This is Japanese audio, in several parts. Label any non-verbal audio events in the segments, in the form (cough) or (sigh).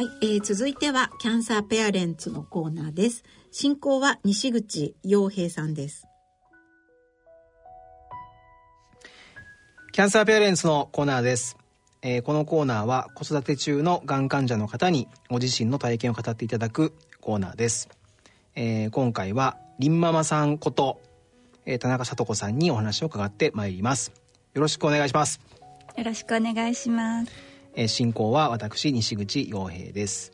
はい、えー、続いてはキャンサーペアレンツのコーナーです。進行は西口洋平さんです。キャンサーペアレンツのコーナーです。えーこのコーナーは子育て中のがん患者の方にご自身の体験を語っていただくコーナーです。えー今回はりんママさんこと、えー田中聡子さんにお話を伺ってまいります。よろしくお願いします。よろしくお願いします。えー進行は私西口洋平です。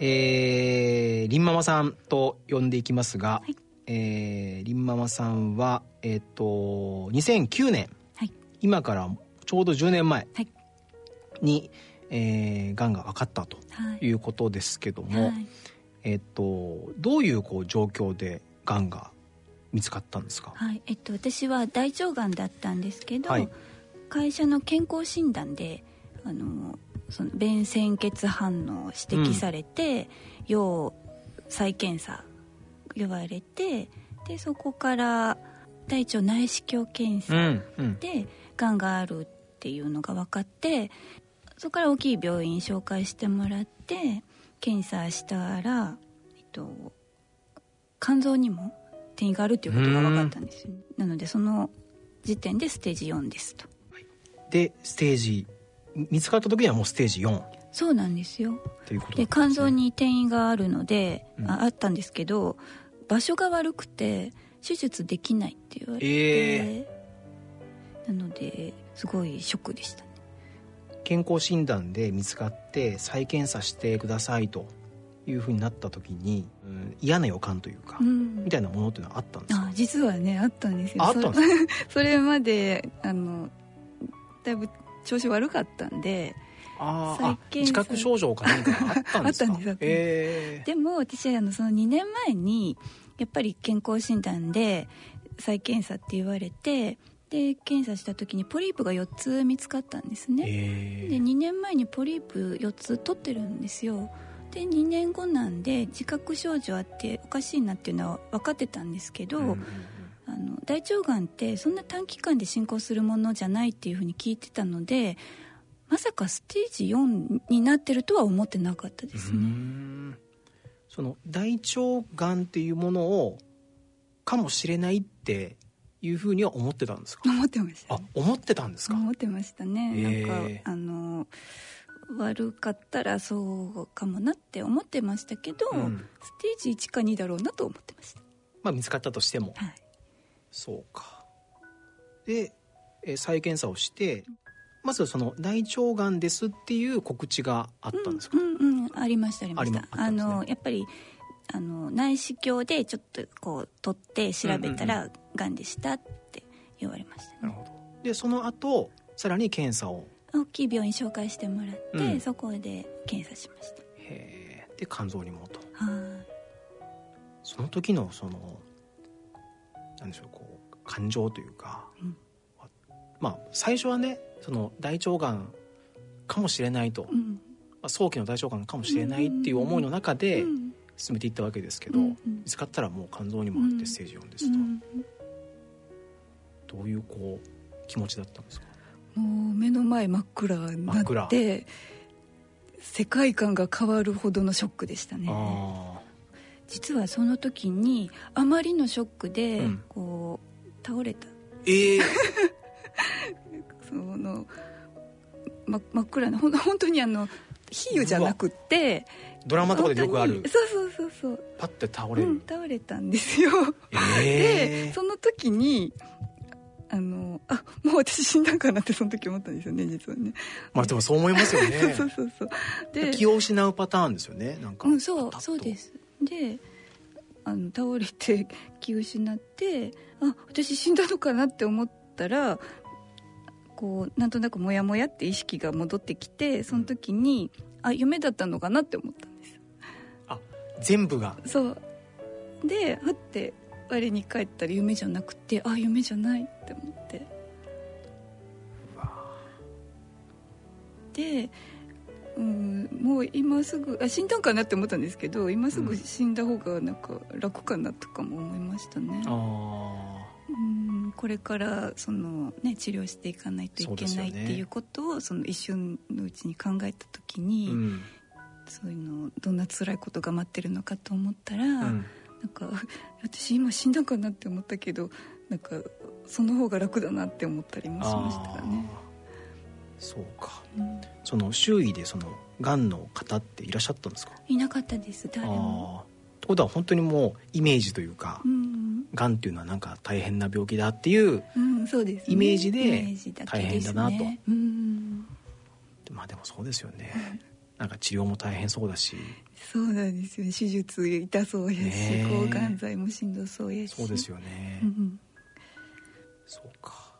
えー、りんママさんと呼んでいきますが、はいえーりんママさんはえっ、と2009年はい。今からちょうど10年前はい。に、えー、がんが分かったとはい。いうことですけども、はいえっとどういうこう状況でがんが見つかったんですか？はい。えっと、私は大腸がんだったんですけど、はい会社の健康診断で、あの、その便潜血反応を指摘されて、要再検査言われて、で、そこから大腸内視鏡検査んうんでがんがあるっていうのが分かってそこから大きい病院紹介してもらって検査したら、えっと、肝臓にも転移があるっていうことが分かったんですよ。ねなのでその時点でステージ4ですと。でステージ見つかった時にはもうステージ4っそうなんですよ。ていうことだでね。肝臓に転移があるので、うん。ああったんですけど場所が悪くて手術できないって言われて、えなのですごいショックでしたね。健康診断で見つかって再検査してくださいというふうになった時に、うん嫌な予感というか、うん。みたいなものっていうのはあったんですか？あ実はねあったんですよ。ああったんそです (laughs) それまであのだいぶ調子悪かったんであーあ自覚症状かなんかがあったんですか？(laughs) あったんですあったんでも私はあのその2年前にやっぱり健康診断で再検査って言われてで検査した時にポリープが4つ見つかったんですーね、えー。で2年前にポリープ4つ取ってるんですよで2年後なんで自覚症状あっておかしいなっていうのは分かってたんですけど、うんあの大腸がんってそんな短期間で進行するものじゃないっていうふうに聞いてたのでまさかステージ4になってるとは思ってなかったですね、ん。その大腸がんっていうものをかもしれないっていうふうには思ってたんですか？思ってました。あ思ってたんですか？思ってましたね、へなんえかあの悪かったらそうかもなって思ってましたけど、うん。ステージ1か2だろうなと思ってました。まあ見つかったとしても。はい。そうか。で、えー再検査をしてまずその大腸がんですっていう告知があったんですか、うんうんうん。ありましたありました。あのやっぱりあの内視鏡でちょっとこう取って調べたうんらがんでしたって言われました、なるほど。でその後さらに検査を大きい病院紹介してもらって、うん。そこで検査しました。へー。で肝臓にもとはい。その時のそのなんでしょうこう感情というか、うん。まあ最初はねその大腸がんかもしれないと、まうん。あ、早期の大腸がんかもしれないっていう思いの中でうん。進めていったわけですけど、うんうん。見つかったらもう肝臓にもあってステージ4ですと、うん。どういうこう気持ちだったんですか？もう目の前真っ暗にな真って世界観が変わるほどのショックでしたね。あ実はその時にあまりのショックで、うん。こう倒れた。ーええ (laughs) その、ま、真っ暗なほん本当にあの比喩じゃなくってドラマとかでよくある。そうそうそうそう。パッて倒れる、うん、倒れたんですよ。ええでその時にあのあもう私死んだんかなってその時思ったんですよね実はね。まあでもそう思いますよね。(laughs) そうそうそうで気を失うパターンですよねなんか、うんそうそうです。であの倒れて気を失ってあ私死んだのかなって思ったらこうなんとなくモヤモヤって意識が戻ってきてその時にあ夢だったのかなって思ったんですあ全部が。そう。ではって我に返ったら夢じゃなくてあ夢じゃないって思って。で、うん、もう今すぐあ死んだんかなって思ったんですけど今すぐ死んだ方がなんか楽かなとかも思いましたね、あうん、うん、これからその、ね、治療していかないといけない、ね、っていうことをその一瞬のうちに考えた時に、うん、そういうのどんな辛いことが待ってるのかと思ったら、うん、なんか私今死んだかなって思ったけどなんかその方が楽だなって思ったりもしましたね。そうか、うん、その周囲でそのがんの方っていらっしゃったんですか？いなかったです。誰も。ってことは本当にもうイメージというか、うん、がんっていうのはなんか大変な病気だっていうイメージで大変だなと、ねうん、まあでもそうですよね、なんか治療も大変そうだしそうなんですよね。手術痛そうやし、抗がん剤もしんどそうやし。そうですよね、うん、そうか。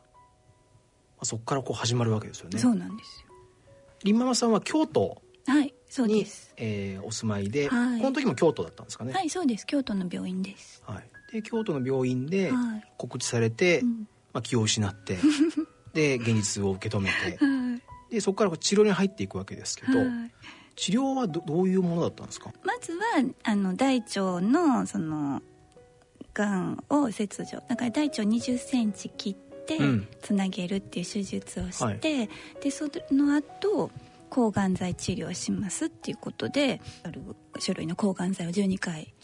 そこからこう始まるわけですよね。そうなんですよ。りんママさんは京都はいそうです、えー、お住まいで、はい、この時も京都だったんですかね。はいそうです。京都の病院です、はい、で京都の病院で告知されて、はい、まあ、気を失って (laughs) で現実を受け止めて、はい、でそこから治療に入っていくわけですけど、はい、治療はどどういうものだったんですか？まずはあの大腸のそのがんを切除。だから大腸2 0ンチ切ってつなげるっていう手術をして、うん、でその後抗がん剤治療しますっていうことである種類の抗がん剤を12回。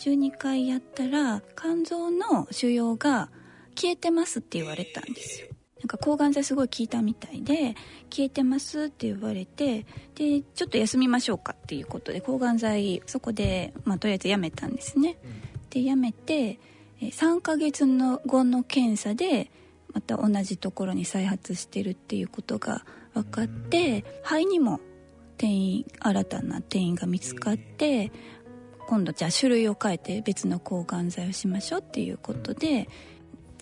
12回やったら肝臓の腫瘍が消えてますって言われたんですよなんか抗がん剤すごい効いたみたいで消えてますって言われてでちょっと休みましょうかっていうことで抗がん剤そこで、まあ、とりあえずやめたんですね、でやめて3ヶ月の後の検査でまた同じところに再発してるっていうことが分かって肺にも転移新たな転移が見つかって今度じゃあ種類を変えて別の抗がん剤をしましょうっていうことで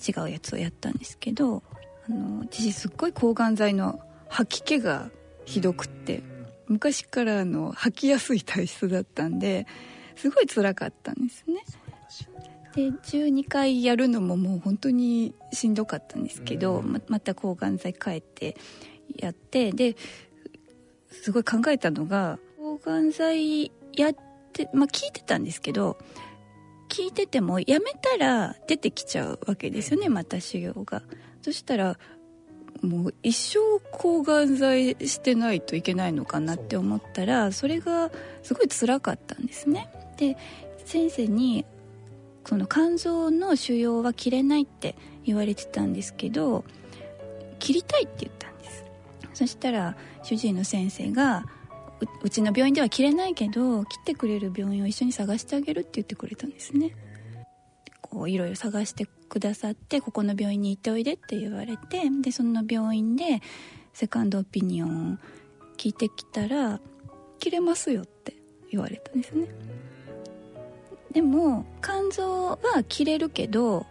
違うやつをやったんですけどあの私すっごい抗がん剤の吐き気がひどくって昔からあの吐きやすい体質だったんですごい辛かったんですね。で12回やるのももう本当にしんどかったんですけど、ままた抗がん剤変えてやってですごい考えたのが抗がん剤やってまあ聞いてたんですけど聞いててもやめたら出てきちゃうわけですよねまた修行がそしたらもう一生抗がん剤してないといけないのかなって思ったらそれがすごい辛かったんですね。で先生にその肝臓の腫瘍は切れないって言われてたんですけど切りたいって言ったんです。そしたら主治医の先生がうちの病院では切れないけど切ってくれる病院を一緒に探してあげるって言ってくれたんですね。こういろいろ探してくださってここの病院に行っておいでって言われてでその病院でセカンドオピニオン聞いてきたら切れますよって言われたんですね。でも肝臓は切れるけど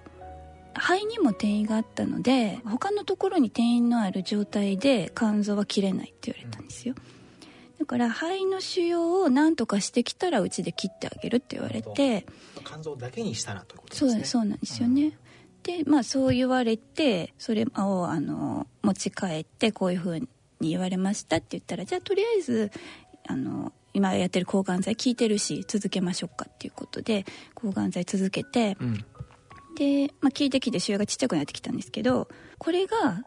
肺にも転移があったので他のところに転移のある状態で肝臓は切れないって言われたんですよ、だから肺の腫瘍を何とかしてきたらうちで切ってあげるって言われて肝臓だけにしたらということですね。そうそうなんですよね、うん、でまあそう言われてそれをあの持ち帰ってこういうふうに言われましたって言ったらじゃあとりあえずあの今やってる抗がん剤効いてるし続けましょうかっていうことで抗がん剤続けて、うん、で、まあ、効いてきて腫瘍がちっちゃくなってきたんですけどこれが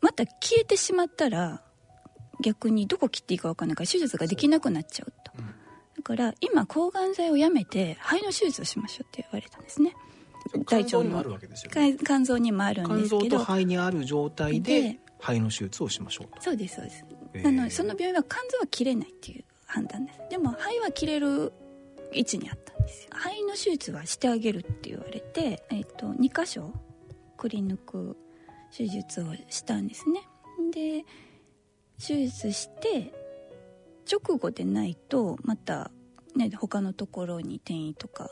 また消えてしまったら逆にどこ切っていいか分かんないから手術ができなくなっちゃうと、うん、だから今抗がん剤をやめて肺の手術をしましょうって言われたんですね大腸に。もあるわけですよ、ね、肝臓にもあるんですけど。肝臓と肺にある状態で肺の手術をしましょうと。そうですそうです、えー、あのその病院は肝臓は切れないっていう判断です。でも肺は切れる位置にあったんですよ。肺の手術はしてあげるって言われて、えーと、2箇所くり抜く手術をしたんですね。で手術して直後でないとまたね他のところに転移とか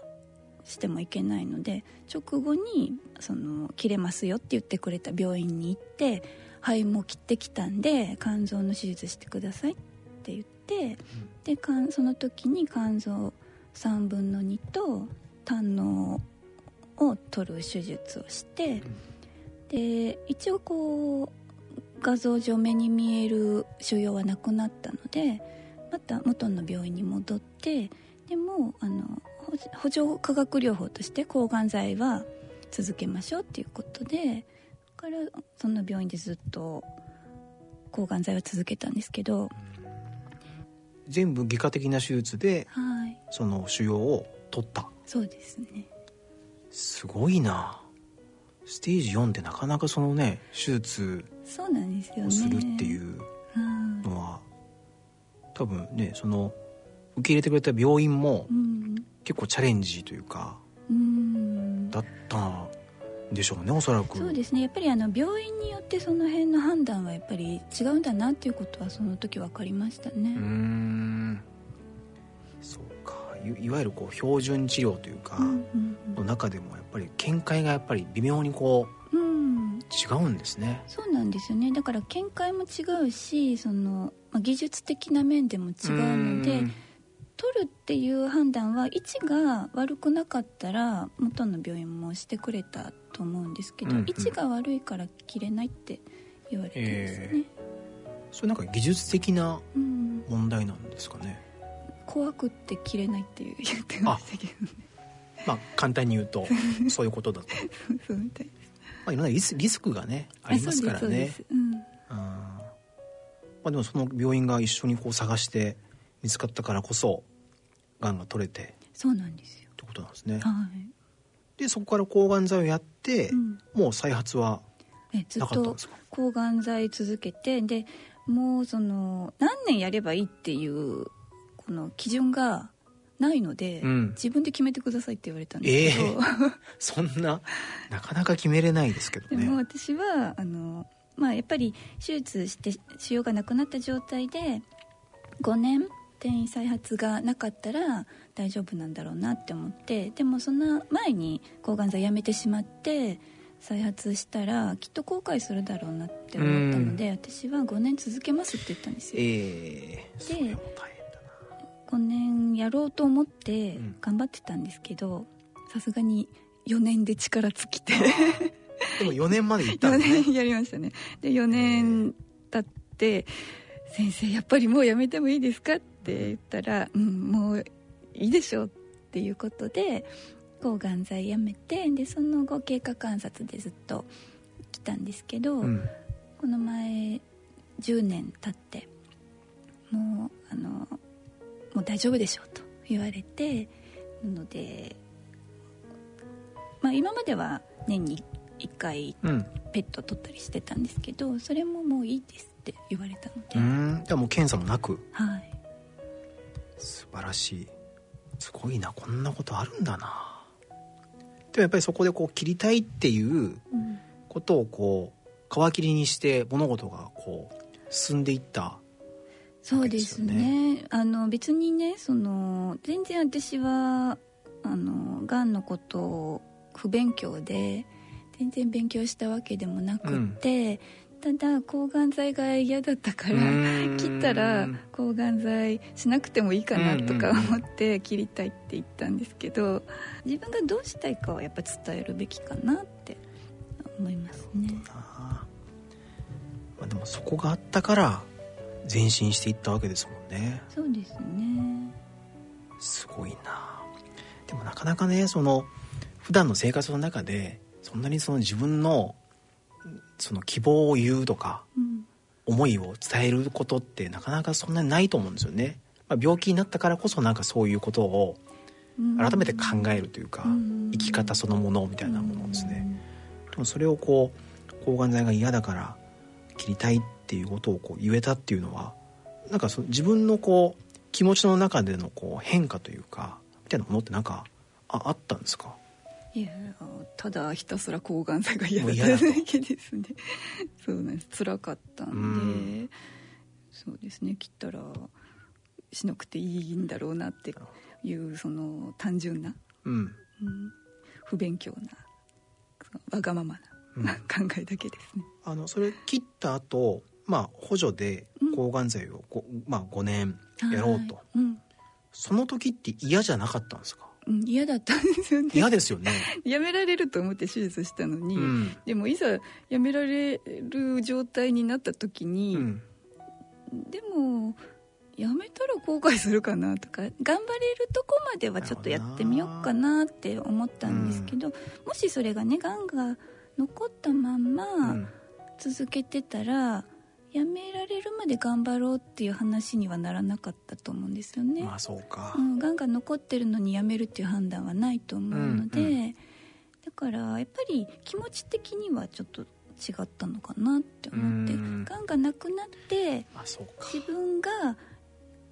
してもいけないので直後にその切れますよって言ってくれた病院に行って肺も切ってきたんで肝臓の手術してくださいって言って、でその時に肝臓3分の2と胆のを取る手術をして、で一応こう画像上目に見える腫瘍はなくなったのでまた元の病院に戻ってでもあの補助化学療法として抗がん剤は続けましょうっていうことでだからその病院でずっと抗がん剤を続けたんですけど、全部外科的な手術ではい。その腫瘍を取った。そうですね。すごいな。ステージ4ってなかなかそのね手術をするっていうはいのは多分ねその受け入れてくれた病院もうん結構チャレンジというかうん。だったんでしょうねおそらく。そうですね。やっぱりあの病院によってその辺の判断はやっぱり違うんだなっていうことはその時分かりましたね、うーん。そうか。いいわゆるこう標準治療というか、の中でもやっぱり見解がやっぱり微妙にこううん。うん違うんですね。そうなんですよね。だから見解も違うしその、まあ、技術的な面でも違うのでん取るっていう判断は位置が悪くなかったら元の病院もしてくれたと思うんですけど、うんうん。位置が悪いから切れないって言われてですね、それなんか技術的なうん、問題なんですかね？怖くって切れないっていう言ってましたけどね。まあ簡単に言うとそういうことだと、(laughs) そうみたいです。まあ、いろんなリスリスクがねありますからね。うんうん。まあ、でもその病院が一緒にこう探して見つかったからこそがんが取れてそうなんですよ。ってことなんですね。はい、でそこから抗がん剤をやって、うん。もう再発はえずっとなかったんですか？抗がん剤続けてでもうその何年やればいいっていうこの基準がないので、うん。自分で決めてくださいって言われたんですけど、(laughs) そんななかなか決めれないですけどでもね私はあの、まあ、やっぱり手術して腫瘍がなくなった状態で5年転移再発がなかったら大丈夫なんだろうなって思ってでもその前に抗がん剤やめてしまって再発したらきっと後悔するだろうなって思ったので私は5年続けますって言ったんですよ。ええそれも大変だな。5年やろうと思ってうん。頑張ってたんですけどさすがに4年で力尽きて。でも4年まで行った4んね (laughs) 年やりましたね。で4年経って「先生やっぱりもうやめてもいいですか?」って言ったら「うんもういいでしょう」っていうことで抗がん剤やめてでその後経過観察でずっと来たんですけど、うん。この前10年経ってもうあのもう大丈夫でしょうと言われてなので、まあ、今までは年に1回うん。ペット取ったりしてたんですけどそれももういいですって言われたので、うん。じゃあもう検査もなく？はい素晴らしい。すごいなこんなことあるんだな。でもやっぱりそこでこう切りたいっていううん。ことをこう皮切りにして物事がこう進んでいったそうですね。あの別にねその全然私はあのがんのことを不勉強で全然勉強したわけでもなくって、ただ抗がん剤が嫌だったから切ったら抗がん剤しなくてもいいかなとか思って切りたいって言ったんですけど自分がどうしたいかはやっぱ伝えるべきかなって思いますね。あまあ、でもそこがあったから前進していったわけですもんね。そうですね。すごいな。でもなかなかねその普段の生活の中でそんなにその自分のその希望を言うとかうん。思いを伝えることってなかなかそんなにないと思うんですよね、まあ、病気になったからこそなんかそういうことをうん。改めて考えるというか、うん。生き方そのものみたいなものですね、でもそれをこう抗がん剤が嫌だから切りたいっていうことをこう言えたっていうのはなんかその自分のこう気持ちの中でのこう変化というかみたいなものってなんかああったんですか？いやただひたすら抗がん剤が嫌もだっただけですね。(laughs) そうなんです。辛かったんで、うん。そうですね。切ったらしなくていいんだろうなっていうその単純な、うん。うん、不勉強なわがままうん。な (laughs) 考えだけですね、あのそれ切った後まあ補助でうん。抗がん剤をご、まあ、5年やろうと、はい。うん。その時って嫌じゃなかったんですか？うん、嫌だったんですよね。嫌ですよね、やめられると思って手術したのに、うん。でもいざやめられる状態になった時に、うん。でもやめたら後悔するかなとか頑張れるとこまではちょっとやってみようかなって思ったんですけどもしそれがねがんが残ったまんまうん。続けてたら、やめられるまで頑張ろうっていう話にはならなかったと思うんですよね。まあそうかう。ん、がんが残ってるのにやめるっていう判断はないと思うので、うんうだからやっぱり気持ち的にはちょっと違ったのかなって思ってうんがんがなくなって。自分が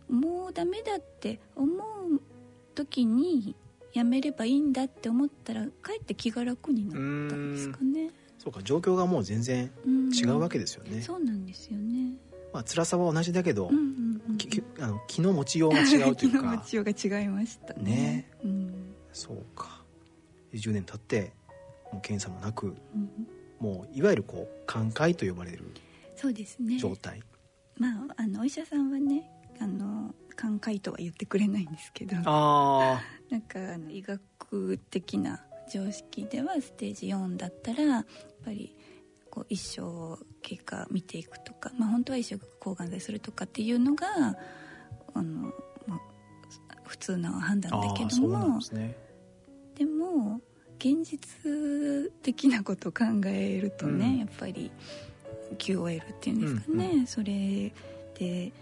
もうダメだって思う時にやめればいいんだって思ったらかえって気が楽になったんですかね。そうか状況がもう全然うん違うわけですよね。そうなんですよね。まあ辛さは同じだけど、うんうんうんあの気の持ちようが違うという (laughs) 気の持か。ちようが違いましたね。ねうんそうか。10年経ってもう検査もなく、うんもういわゆるこう寛解と呼ばれるそうですね。状態。まあ、あのお医者さんはねあの寛解とは言ってくれないんですけどあ (laughs) なんかあの医学的な常識ではステージ4だったらやっぱりこう一生経過見ていくとか、まあ、本当は一生抗がん剤するとかっていうのがあの、まあ、普通な判断あ。だけどもですね。でも現実的なことを考えるとね、うんやっぱり QOL っていうんですかね、うんそれで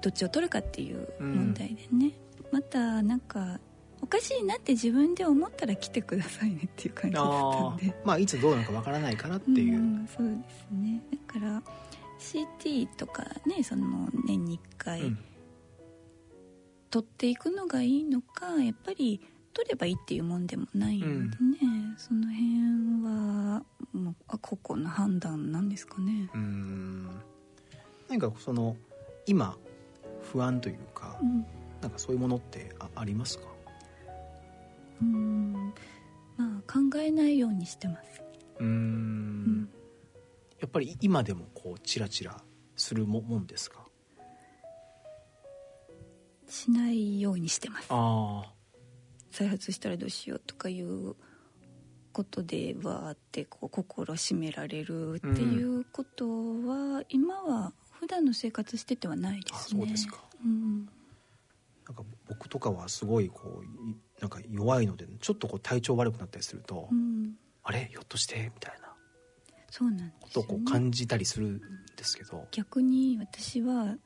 どっちを取るかっていう問題でね、またなんかおかしいなって自分で思ったら来てくださいねっていう感じだったんで。まあいつどうなるかわからないからっていう。んそうですね。だから CT とかねその年に1回、うん。取っていくのがいいのかやっぱり取ればいいっていうもんでもないのでね、その辺はもうあ個々の判断なんですかね。うーん。何かその今不安というか、うん。なんかそういうものってあありますか？うんまあ考えないようにしてます。うーんうんやっぱり今でもこうチラチラするももんですか？しないようにしてます。ああ再発したらどうしようとかいうことでわーってこう心締められるっていうことは、今は普段の生活しててはないですね。あそうですかうんなんか僕とかはすごいこういなんか弱いのでちょっとこう体調悪くなったりすると、うん、あれ？ひょっとして？みたいな。そうなんことをこう。感じたりするんですけど、逆に私は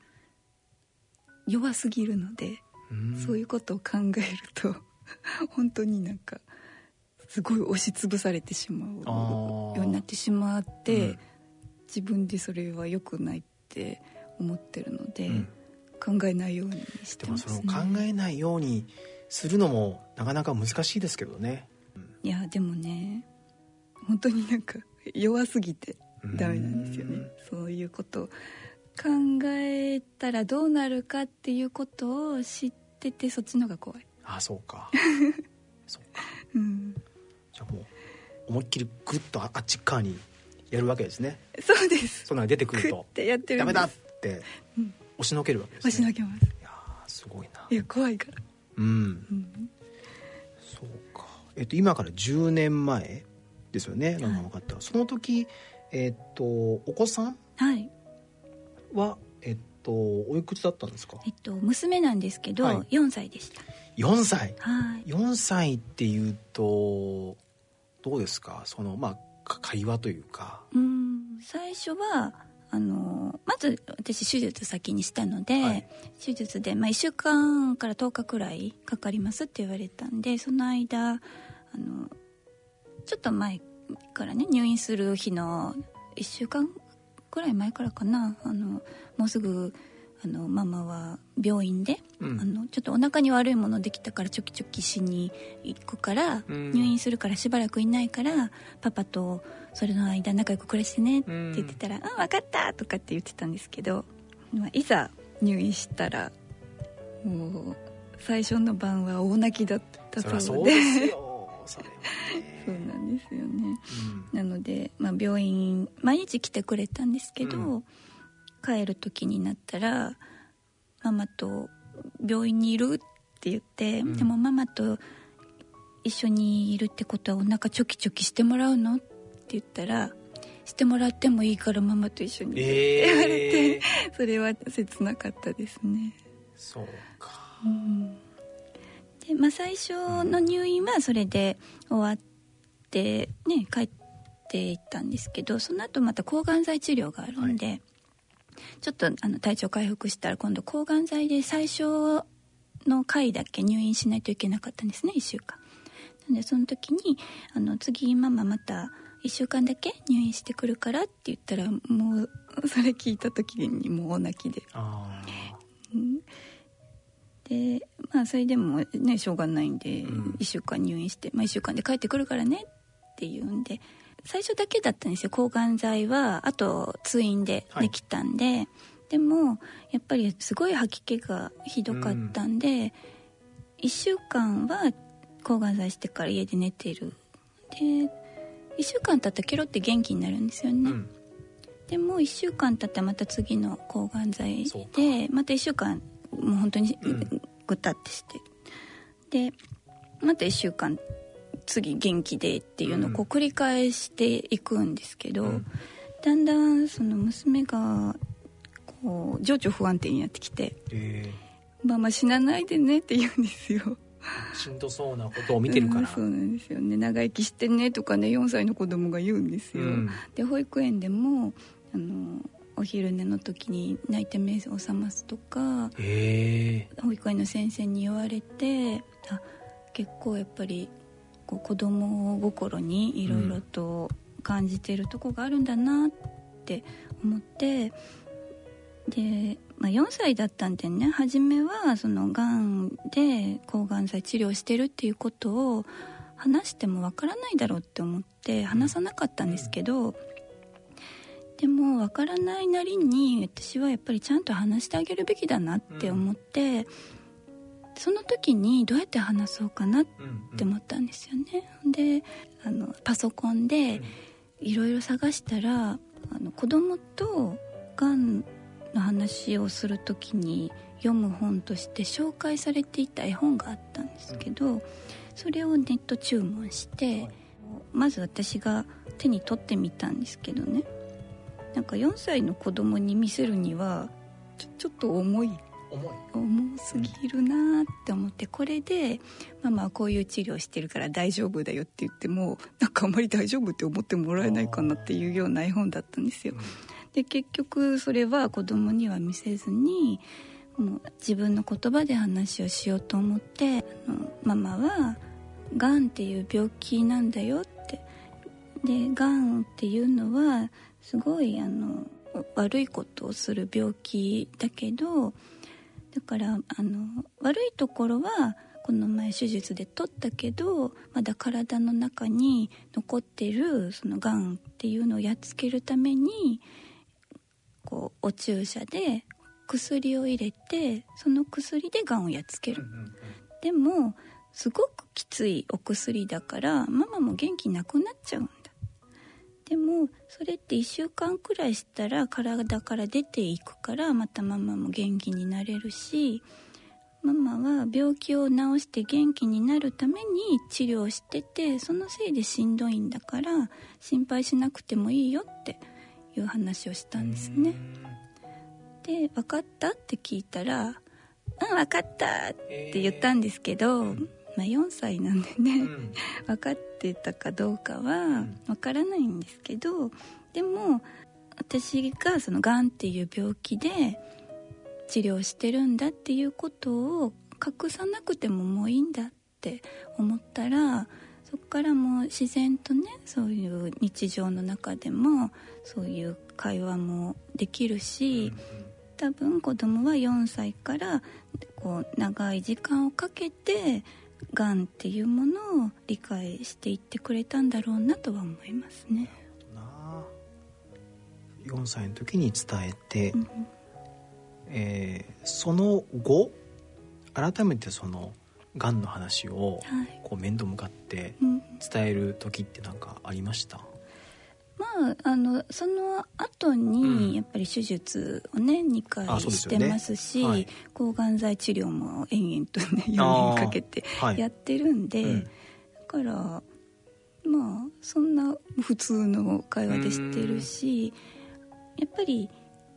弱すぎるので、うん。そういうことを考えると (laughs) 本当になんかすごい押しつぶされてしまうようになってしまって、うん。自分でそれは良くないって思ってるので、うん。考えないようにしてます、でもそね、の考えないようにするのもなかなか難しいですけどね、いやでもね本当になんか弱すぎてダメなんですよね。そういうことを考えたらどうなるかっていうことを知っててそっちのが怖い、ああそうか。(laughs) そうか。うん、じゃあもう思いっきりグッとああっち側にやるわけですね。そうです。そんなの出てくクると。ッてやってるダメだってうん押しのけるわけですね。押しのけます。いやーすごいな。いや怖いから、うん。うん、そうか。えっと今から10年前ですよね。いなんか分かった、その時えっとお子さん？はい。はえっとおいくつだったんですか？えっと娘なんですけど、はい。4歳でした。4歳？はい。4歳っていうとどうですか？そのまあか会話というか。うん。最初はあのまず私手術先にしたので、はい。手術で、まあ、1週間から10日くらいかかりますって言われたんでその間あのちょっと前からね入院する日の1週間くらい前からかな。あのもうすぐあのママは病院で、うん。あのちょっとお腹に悪いものできたからチョキチョキしに行くから、うん。入院するからしばらくいないからパパとそれの間仲良く暮らしてねって言ってたら「うん、分かった!」とかって言ってたんですけど、まあ、いざ入院したらもう最初の晩は大泣きだったそううでですよそ (laughs) そうねなんですよね。うん。なので、まあ、病院毎日来てくれたんですけど、うん帰る時になったら「ママと病院にいる?」って言って、うん。でもママと一緒にいるってことはお腹チョキチョキしてもらうのって言ったら「してもらってもいいからママと一緒に」って言われて、それは切なかったですね。そうか、うん。でまあ、最初の入院はそれで終わって、ね、帰っていったんですけどその後また抗がん剤治療があるんで、ちょっとあの体調回復したら今度抗がん剤で最初の回だけ入院しないといけなかったんですね1週間。なんでその時にあの次ママまた1週間だけ入院してくるからって言ったらもうそれ聞いた時にもうお泣きで。あうん。でまあそれでもねしょうがないんで、うん。1週間入院して、まあ、1週間で帰ってくるからねっていうんで最初だけだったんですよ。抗がん剤はあと通院でできたんで、でもやっぱりすごい吐き気がひどかったんで、1週間は抗がん剤してから家で寝てる。で1週間経ったらケロって元気になるんですよね、うん。でも1週間経ったらまた次の抗がん剤でまた1週間もう本当にうん。ぐたってして、でまた1週間次元気でっていうのをこう繰り返していくんですけど、うん。だんだんその娘がこう情緒不安定になってきてえ「ママ死なないでね」って言うんですよ。ーしんどそうなことを見てるから、うんそうなんですよね。長生きしてねとかね4歳の子供が言うんですよ、うん。で保育園でもあのお昼寝の時に泣いて目を覚ますとかえ保育園の先生に言われてあ結構やっぱりこう子供心にいろいろと感じてるとこがあるんだなって思ってで、まあ、4歳だったんでね初めはそのがんで抗がん剤治療してるっていうことを話してもわからないだろうって思って話さなかったんですけど、でもわからないなりに私はやっぱりちゃんと話してあげるべきだなって思って、その時にどうやって話そうかなって思ったんですよね。であのパソコンでいろいろ探したらあの子供とがんの話をする時に読む本として紹介されていた絵本があったんですけどそれをネット注文してまず私が手に取ってみたんですけどね。なんか4歳の子供に見せるにはちょちょっと重い重すぎるなって思ってこれでママはこういう治療してるから大丈夫だよって言ってもなんかあんまり大丈夫って思ってもらえないかなっていうような絵本だったんですよ。で結局それは子供には見せずにもう自分の言葉で話をしようと思ってあのママはがんっていう病気なんだよってでがんっていうのはすごいあの悪いことをする病気だけどだからあの悪いところはこの前手術で取ったけどまだ体の中に残ってるそのがんっていうのをやっつけるためにこうお注射で薬を入れてその薬でがんをやっつける。でもすごくきついお薬だからママも元気なくなっちゃうんだでもそれって1週間くらいしたら体から出ていくからまたママも元気になれるしママは病気を治して元気になるために治療しててそのせいでしんどいんだから心配しなくてもいいよっていう話をしたんですねで「分かった?」って聞いたら「うん分かった」って言ったんですけど、まあ、4歳なんでね、うん。分かってたかどうかはん。分からないんですけどでも私がそのがんっていう病気で治療してるんだっていうことを隠さなくてももういいんだって思ったらそこからもう自然とねそういう日常の中でもそういう会話もできるし、多分子供は4歳からこう長い時間をかけてがんっていうものを理解していってくれたんだろうなとは思いますね。な4歳の時に伝えて、うん。えーその後改めてそのがんの話をはい。こう面と向かってうん。伝える時って何かありました？まあ、あのその後うん。にやっぱり手術をね2うですしてますしはい。抗がん剤治療も延々とね4あー年かけてはい。やってるんで、うん。だからまあそんな普通の会話でしてるしやっぱり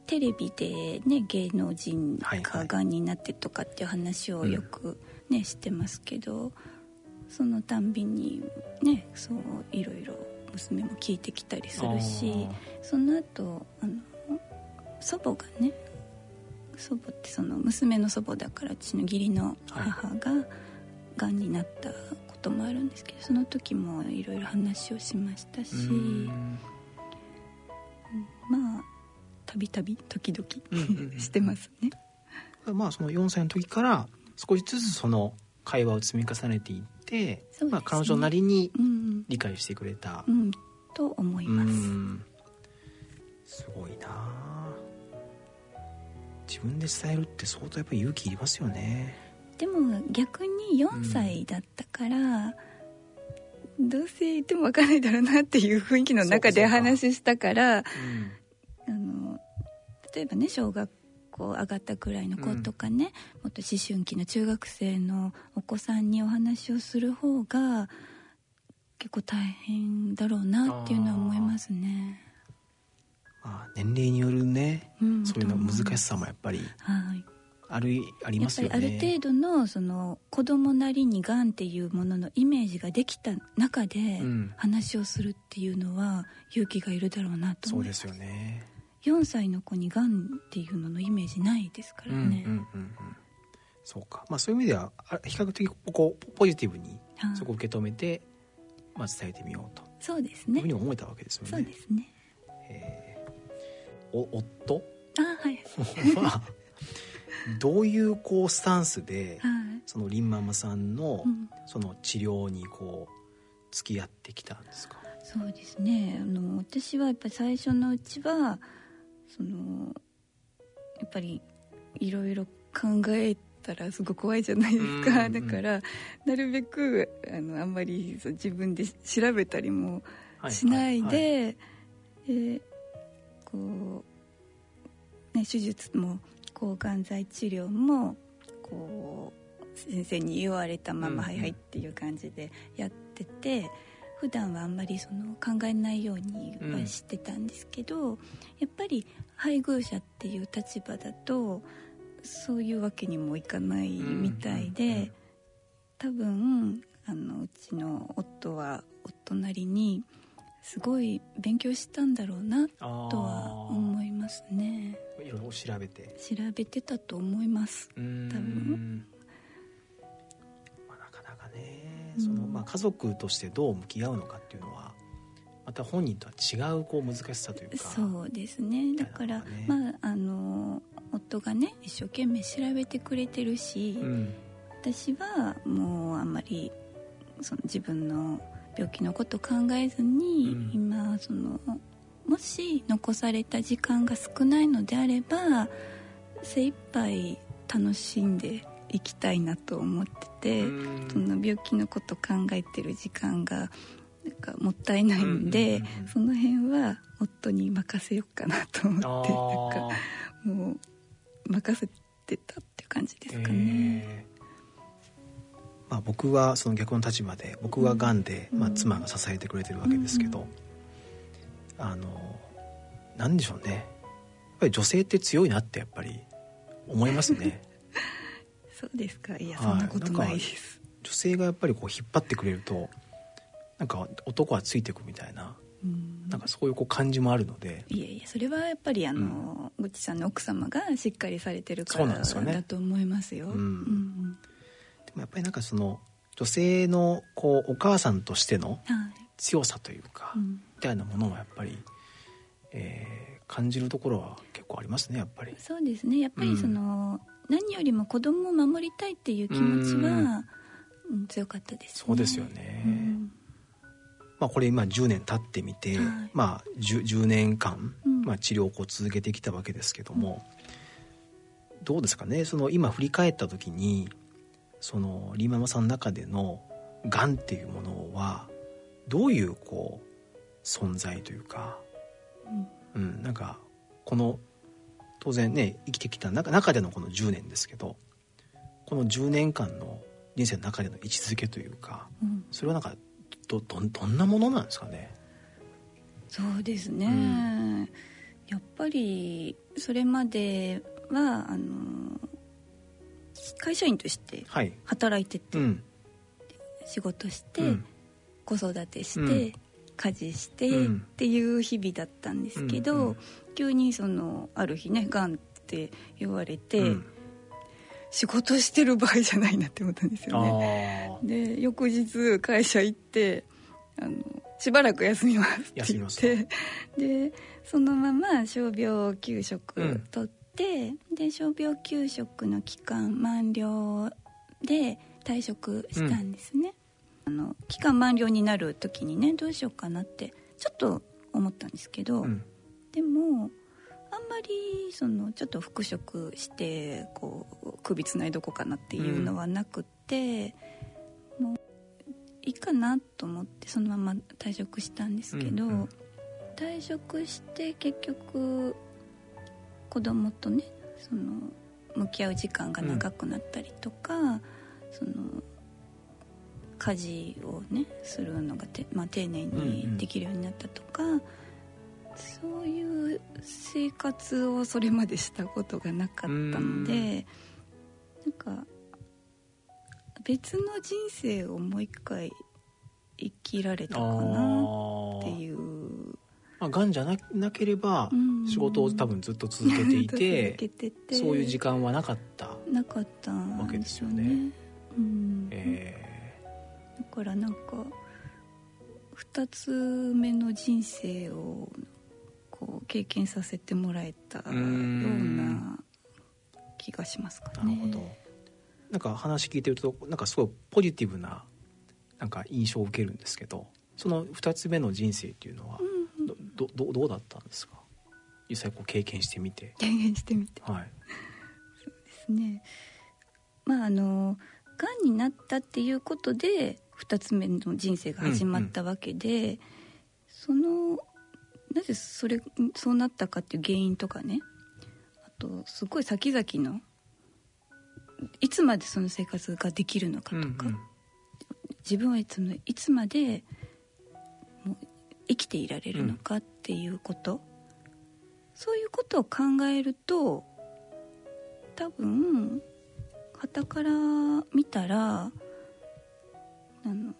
テレビでね芸能人ががんになってとかっていう話をよくね、してますけどそのたんびにねそういろいろ娘も聞いてきたりするしその後あの祖母がね祖母ってその娘の祖母だからうちの義理の母ががんになったこともあるんですけどその時もいろいろ話をしましたし、まあたびたび時々 (laughs) してますね。まあその4歳の時から少しずつその会話を積み重ねていって、ね、まあ、彼女なりに理解してくれた、うん。うん、と思います。すごいな。自分で伝えるって相当やっぱり勇気いりますよね。でも逆に4歳だったから、うん、どうせ言っても分かんないだろうなっていう雰囲気の中で話したから、あの例えばね小学こう上がったくらいの子とかね、うん、もっと思春期の中学生のお子さんにお話をする方が結構大変だろうなっていうのは思いますね。まあ、年齢によるね、うん、そういうの難しさもやっぱりある、ありますよね。ある程度のその子供なりにがんっていうもののイメージができた中で話をするっていうのは勇気がいるだろうなと思います。そうですよね。4歳の子にがんっていうののイメージないですからね。うんうんうんうん、そうか、まあ、そういう意味では比較的こうポジティブにそこを受け止めて、まあ、伝えてみようと。そうですね。いうふうに思えたわけですよね。そうですね、えー、お夫？あはい。は (laughs) どういうこうスタンスで、はい、そのリンママさんの、その治療にこう付き合ってきたんですか？そうですね。あの私はやっぱり最初のうちはそのやっぱりいろいろ考えたらすごく怖いじゃないですか、だからなるべくあのあんまり自分で調べたりもしないで、はいはい。はい、えー、こう、ね、手術も抗がん剤治療もこう先生に言われたまま「はいはい」っていう感じでやってて。普段はあんまりその考えないようにはしてたんですけど、うん、やっぱり配偶者っていう立場だとそういうわけにもいかないみたいで、多分あのうちの夫は夫なりにすごい勉強したんだろうなとは思いますね。いろいろ調べて。調べてたと思います。多分そのまあ、家族としてどう向き合うのかっていうのはまた本人とは違うこう難しさというか。そうですね。だから、ね、まああの夫がね一生懸命調べてくれてるし、うん、私はもうあんまりその自分の病気のこと考えずに、うん、今そのもし残された時間が少ないのであれば精一杯楽しんでいきたいなと思っててそんな病気のこと考えてる時間がなんかもったいないんで、その辺は夫に任せようかなと思ってなんかもう任せてたっていう感じですかね。まあ、僕はその逆の立場で僕はがん。で、まあ、妻が支えてくれてるわけですけど、あのなんでしょうね。やっぱり女性って強いなってやっぱり思いますね (laughs) そうですか。いやそんなことないです、女性がやっぱりこう引っ張ってくれるとなんか男はついていくみたいな、うん、なんかそういうこう感じもあるので。いやいやそれはやっぱりあの、うん、ぐちさんの奥様がしっかりされてるからだと思いますよ、ねうん、でもやっぱりなんかその女性のこうお母さんとしての強さというか、はい、みたいなものもやっぱり、えー、感じるところは結構ありますねやっぱり。そうですね。やっぱりその、何よりも子供を守りたいっていう気持ちは、うん、強かったです、ね、そうですよね、うん、まあ、これ今10年経ってみて、はい、まあ 10, 10, 年間、まあ、治療をこう続けてきたわけですけども、うん、どうですかね？その今振り返った時にそのリーママさんの中でのがんっていうものはどういうこう存在というか、うん、うん、なんかこの当然ね生きてきた中中でのこの10年ですけどこの10年間の人生の中での位置づけというか、うん、それはなんかどどどんなものなんですかね？そうですね、うん。やっぱりそれまではあの会社員としてはい。働いてて、うん。仕事して、うん。子育てして、うん家事して、うん。っていう日々だったんですけど、うんうん急にそのある日ねがんって言われて、うん。仕事してる場合じゃないなって思ったんですよね。あで翌日会社行ってあのしばらく休みますって言って (laughs) でそのまま傷病休職うん。取って、で傷病休職の期間満了で退職したんですね、あの期間満了になる時にねどうしようかなってちょっと思ったんですけど、あうん。でもあんまりそのちょっと復職してこう首つないどこかなっていうのはなくって、もういいかなと思ってそのまま退職したんですけど、うんうん。退職して結局子供とねその向き合う時間が長くなったりとか、その家事をねするのがて、まあ、丁寧にできるようになったとか、そういう生活をそれまでしたことがなかったのでなんか別の人生をもう一回生きられたかなっていう。まあ、がんじゃななければうん。仕事を多分ずっと続けていて (laughs) てて。そういう時間はなかった、なかったんわけですよよね。うん。えだからなんか2つ目の人生をこう経験させてもらえたような気がしますかー、なね。るほど。なんか話聞いてるとなんかすごいポジティブななんか印象を受けるんですけどその2つ目の人生っていうのはうんどどどどうだったんですか？実際こう経験してみて。経験してみて。はい。ですね。まああのがんになったっていうことで2つ目の人生が始まったわけで、そのなぜそれそうなったかっていう原因とかね。あとすごい先々のいつまでその生活ができるのかとか、うん自分はいつのいつまでもう生きていられるのかっていうこと、そういうことを考えると多分傍から見たらあの、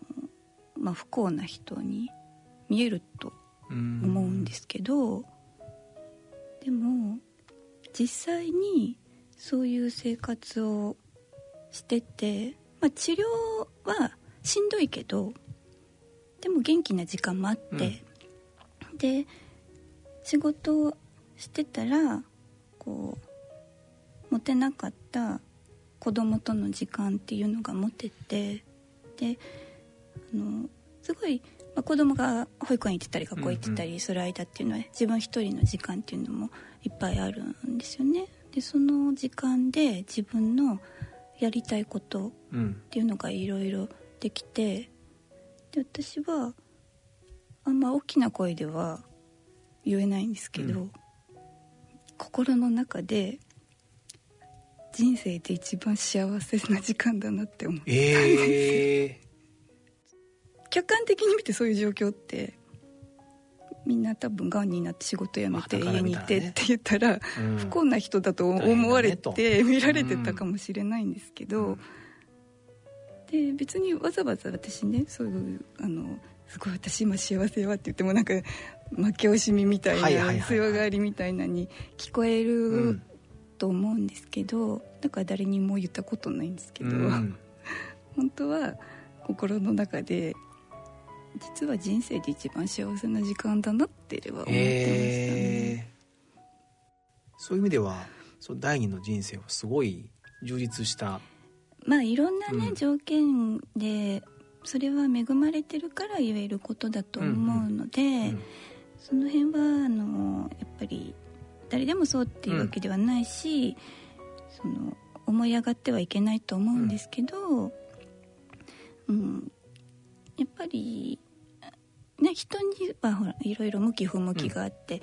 まあ、不幸な人に見えるとうん思うんですけど、でも実際にそういう生活をしてて、まあ、治療はしんどいけどでも元気な時間もあって、で仕事をしてたらこう持てなかった子供との時間っていうのが持ててであのすごい、まあ、子供が保育園行ってたり学校行ってたりする間っていうのは、自分一人の時間っていうのもいっぱいあるんですよね。でその時間で自分のやりたいことうんっていうのがいろいろできてで私はあんま大きな声では言えないんですけど、うん心の中で人生で一番幸せな時間だなって思うええ (laughs) 客観的に見てそういう状況ってみんな多分がんになって仕事辞めてまあ家にいてって言ったらうん。不幸な人だと思われて見られてたかもしれないんですけど、うん。で別にわざわざ私ねそういうあのすごい私今幸せはって言ってもなんか負け惜しみみたいな、はいはいはいはい。強がりみたいなに聞こえうるんと思うんですけど、だから誰にも言ったことないんですけど、うん。(laughs) 本当は心の中で実は人生で一番幸せな時間だなっては思ってましたね。えー。そういう意味ではそう第二の人生はすごい充実した。まあいろんなね、うん。条件でそれは恵まれてるから言えることだと思うので、うん。その辺はあのやっぱり誰でもそうっていうわけではないし、その思い上がってはいけないと思うんですけど、うんやっぱり、ね、人にはほらいろいろ向き不向きがあって、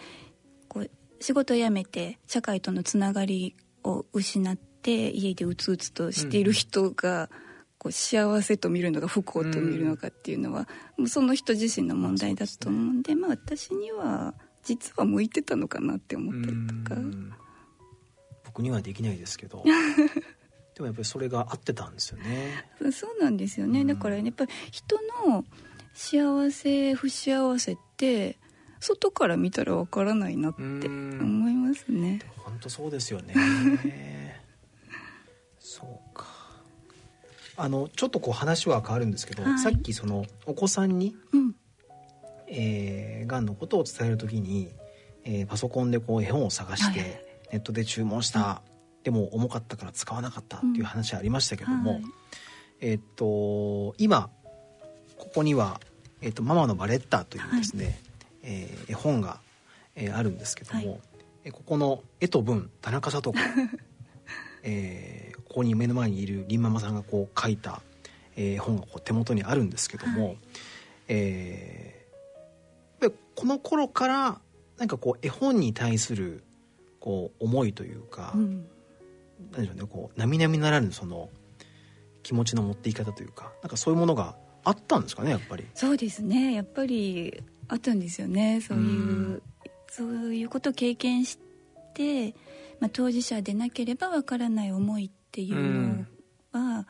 こう仕事を辞めて社会とのつながりを失って家でうつうつとしている人が、こう幸せと見るのか不幸と見るのかっていうのは、もうその人自身の問題だと思うんで,、まあ私には実は向いてたのかなって思ったりとか。僕にはできないですけど。(laughs) でもやっぱりそれが合ってたんですよね。そうなんですよね、だからやっぱり人の幸せ不幸せって外から見たらわからないなって思いますね。本当そうですよね。(laughs) そうか。あのちょっとこう話は変わるんですけど、はい、さっきそのお子さんに、うん、えー、がんのことを伝える時に、えー、パソコンでこう絵本を探して、はい、ネットで注文した、うん、でも重かったから使わなかったっていう話ありましたけども、えー、っと今ここには、えー、っと「ママのバレッタ」というですね、はい、えー、絵本が、えー、あるんですけども、はい、ここの絵と文田中聡子、(laughs) えー、ここに目の前にいるりんママさんがこう書いた、えー、本がこう手元にあるんですけども、はい、えー、この頃からなんかこう絵本に対するこう思いというか、うん、何でしょうねこう並々ならぬその気持ちの持っていき方というかなんかそういうものがあったんですかねやっぱり。そうですね。やっぱりあったんですよね。そういう、うん、そういうことを経験して、まあ、当事者でなければわからない思いっていうのはやっ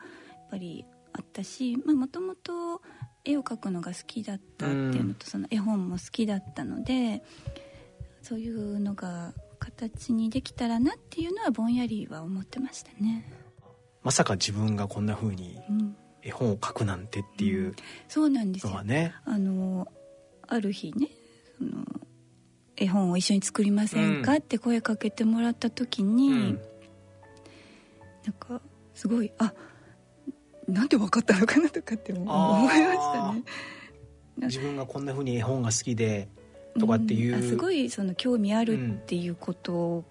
ぱりあったしもともと絵を描くのが好きだったっていうのと、その絵本も好きだったのでそういうのが形にできたらなっていうのはぼんやりは思ってましたね。まさか自分がこんな風に絵本を描くなんてっていう、うん、そうなんですよ、ね、あのある日ねその絵本を一緒に作りませんか、って声かけてもらった時に、うん、なんかすごいあなんで分かったのかなとかって思いましたね。自分がこんなふうに絵本が好きでとかっていう、うん、すごいその興味あるっていうことを、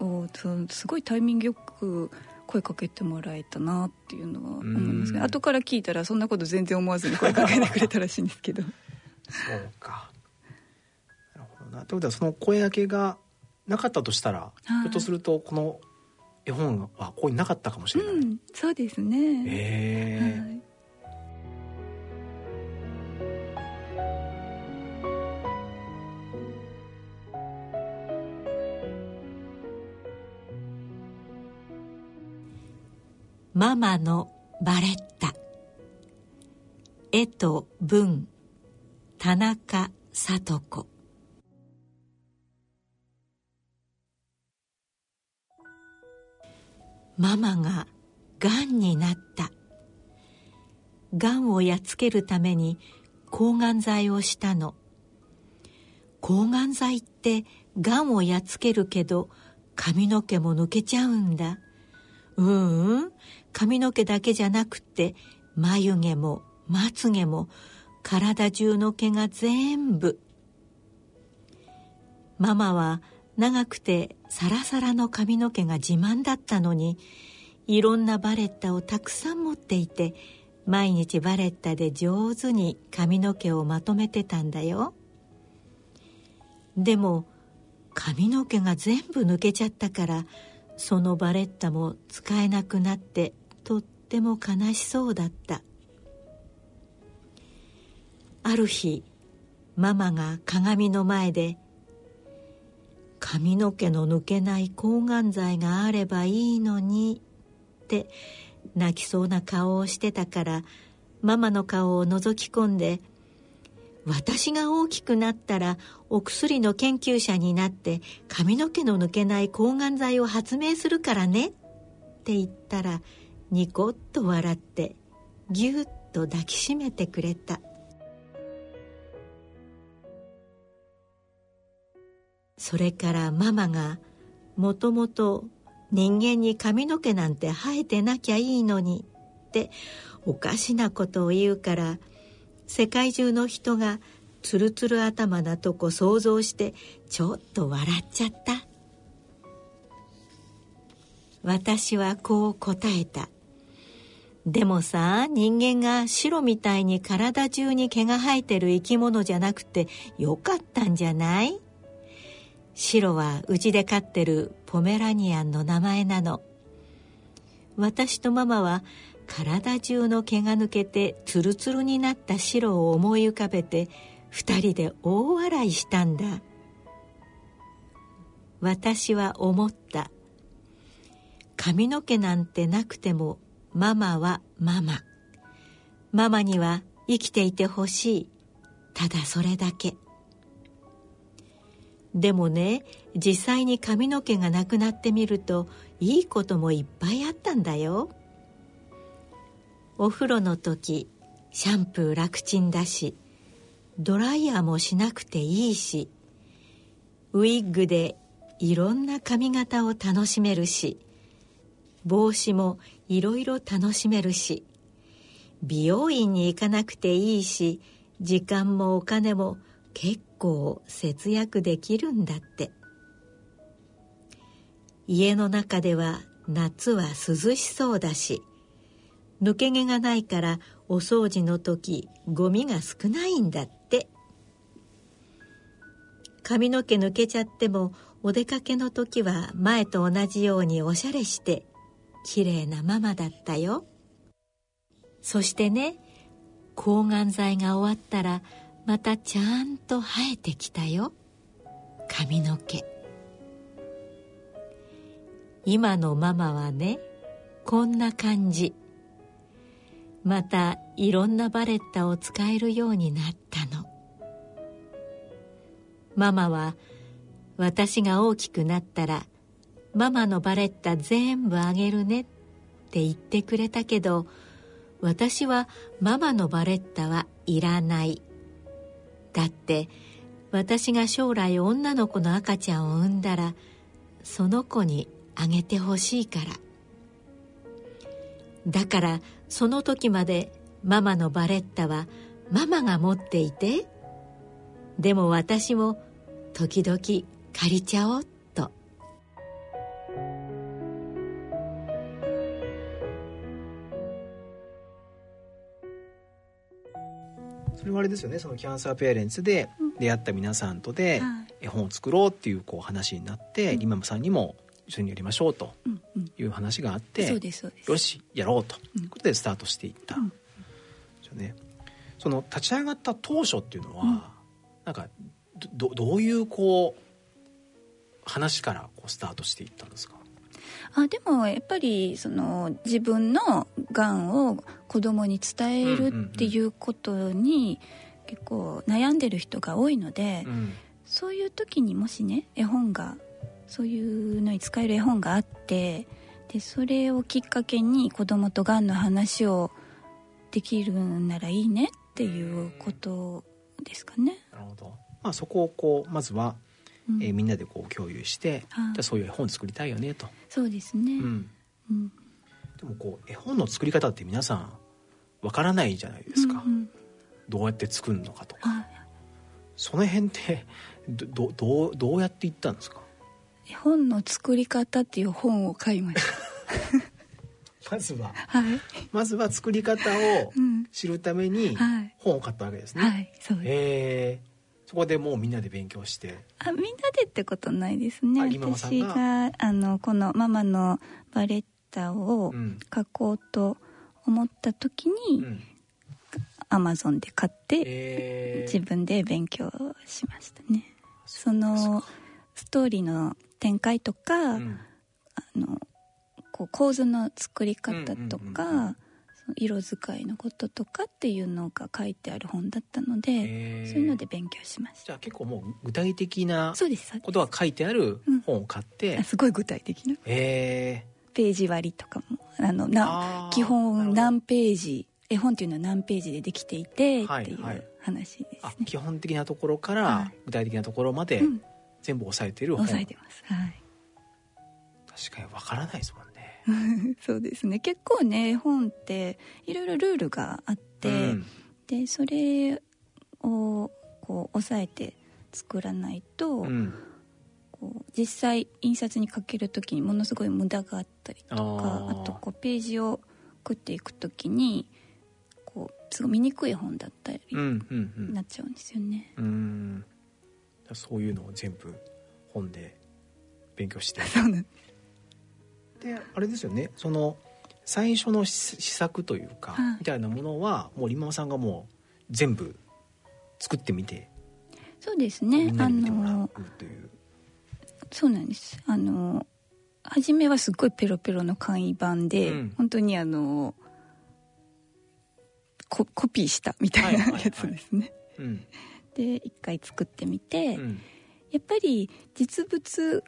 うん、すごいタイミングよく声かけてもらえたなっていうのは思いますね、後から聞いたらそんなこと全然思わずに声かけてくれたらしいんですけど。そうか。なるほどな。ということはその声掛けがなかったとしたらひょっとするとこの絵本はここになかったかもしれない、うん、そうですね。ええーはい。ママのバレッタ。絵と文。田中聡子ママががんになった。がんをやっつけるために抗がん剤をしたの。抗がん剤ってがんをやっつけるけど髪の毛も抜けちゃうんだ。ううん。髪の毛だけじゃなくって眉毛もまつ毛も体中の毛が全部。ママは長くてサラサラの髪の毛が自慢だったのにいろんなバレッタをたくさん持っていて毎日バレッタで上手に髪の毛をまとめてたんだよ。でも髪の毛が全部抜けちゃったからそのバレッタも使えなくなってとっても悲しそうだった。ある日ママが鏡の前で「髪の毛の抜けない抗がん剤があればいいのに」って泣きそうな顔をしてたからママの顔を覗き込んで「私が大きくなったらお薬の研究者になって髪の毛の抜けない抗がん剤を発明するからね」って言ったらニコッと笑ってぎゅっと抱きしめてくれた。それからママがもともと人間に髪の毛なんて生えてなきゃいいのにっておかしなことを言うから世界中の人がつるつる頭なとこ想像してちょっと笑っちゃった。私はこう答えた。でもさ人間が白みたいに体中に毛が生えてる生き物じゃなくてよかったんじゃない？白はうちで飼ってるポメラニアンの名前なの。私とママは体中の毛が抜けてツルツルになった白を思い浮かべて二人で大笑いしたんだ。私は思った。髪の毛なんてなくてもママはママ。ママには生きていてほしい。ただそれだけ。でもね実際に髪の毛がなくなってみるといいこともいっぱいあったんだよ。お風呂の時シャンプー楽ちんだしドライヤーもしなくていいしウィッグでいろんな髪型を楽しめるし帽子もいろいろ楽しめるし美容院に行かなくていいし時間もお金も結構節約できるんだって。家の中では夏は涼しそうだし抜け毛がないからお掃除の時ゴミが少ないんだって。髪の毛抜けちゃってもお出かけの時は前と同じようにおしゃれして綺麗なママだったよ。そしてね抗がん剤が終わったらまたちゃんと生えてきたよ。髪の毛。今のママはねこんな感じ。またいろんなバレッタを使えるようになったの。ママは私が大きくなったらママのバレッタ全部あげるねって言ってくれたけど私はママのバレッタはいらない。だって私が将来女の子の赤ちゃんを産んだらその子にあげてほしいから。だからその時までママのバレッタはママが持っていてでも私も時々借りちゃおうそれはあれですよね。そのキャンサーペアレンツで出会った皆さんとで絵本を作ろうっていうこう話になって、今もさんにも一緒にやりましょうとうんうん。いう話があって、そうですそうです。よしやろうと。いうことでスタートしていった、うん。その立ち上がった当初っていうのは、なんかどどどういうこう話からこうスタートしていったんですか？あでもやっぱりその自分のがんを子供に伝えるっていうことに結構悩んでる人が多いので、うん。そういう時にもしね絵本がそういうのに使える絵本があってでそれをきっかけに子供とがんの話をできるならいいねっていうことですかね。なるほど、まあ、そこをこうまずは、うん。えーみんなでこう共有して、はいじゃあそういう絵本作りたいよねと、そうですね、うん、うん。でもこう絵本の作り方って皆さんわからないじゃないですか、うんうん。どうやって作るのかとか。はい。その辺ってどどどうどうやっていったんですか？絵本の作り方っていう本を買いまし (laughs) まずは。たはい、まずは作り方をうん。知るためにはい。本を買ったわけですね、はいそうです。えー。そこでもうみんなで勉強して。あみんなでってことないですね。私が。があのこのママのバレッタをうん。書こうと思った時うに、ん。アマゾンで買って、えー。自分で勉強しましたね。そのストーリーの展開とか、うん。あのこう構図の作り方とか、うんうんうんうんその色使いのこととかっていうのが書いてある本だったので、えー。そういうので勉強しましじゃあ結構もう具体的なたそうですそうです。ことが書いてある本を買って、あすごい具体的な。えページ割りとかもあのーな基本何ページ絵本っていうのは何ページでできていてっていはいはい。う話ですほどあね、基本的なところかはらい。具体的なところまでうん。全部押さえてる本、抑えてます。はい。確かにわからないですもんね。(laughs) そうですね。結構ね絵本っていろいろルールがあって、うん。でそれをこう抑えて作らないと、うんこう実際印刷にかける時にものすごい無駄があったりとかあとこうページを食っていく時にこうすごい見にくい本だったりうんうんうん。なっちゃうんですよね。うん。そういうのを全部本で勉強して。(laughs) そうなんであれですよね。その最初の試試作というか、はい。みたいなものはもうリンママさんがもう全部作ってみてそうですね。あのうという、そうなんです。あの初めはすっごいペロペロの簡易版で、うん。本当にあのココピーしたみたいなはいはいはい。やつですね、うん。で一回作ってみて、うん。やっぱり実物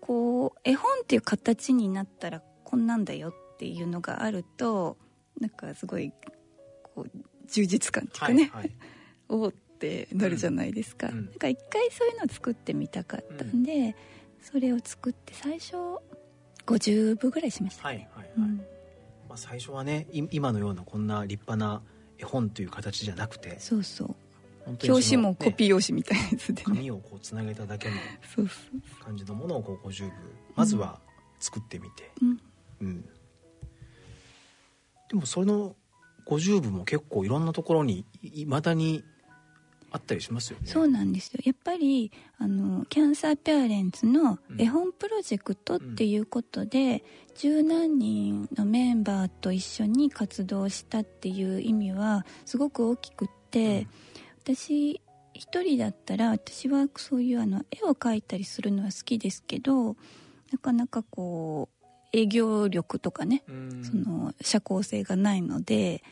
こう絵本っていう形になったらこんなんだよっていうのがあるとなんかすごいこう充実感っていうかね、はいはい。(laughs) おーってなるじゃないですか、うん。なんか一回そういうのを作ってみたかったんで、それを作って最初50部ぐらいしました。ね、はいはいはい、うん。まあ、最初はねい今のようなこんな立派な絵本という形じゃなくてそうそう。表紙もコピねー用紙みたいなやつでね。紙をこうつなげただけの感じのものをこう50部まずは作ってみて、うん。うん。でもその50部も結構いろんなところにいまだにあったりしますよね。そうなんですよ。やっぱりあのキャンサーペアレンツの絵本プロジェクトっていうことで、十何人のメンバーと一緒に活動したっていう意味はすごく大きくって、私一人だったら私はそういうあの絵を描いたりするのは好きですけどなかなかこう営業力とかねうん。その社交性がないので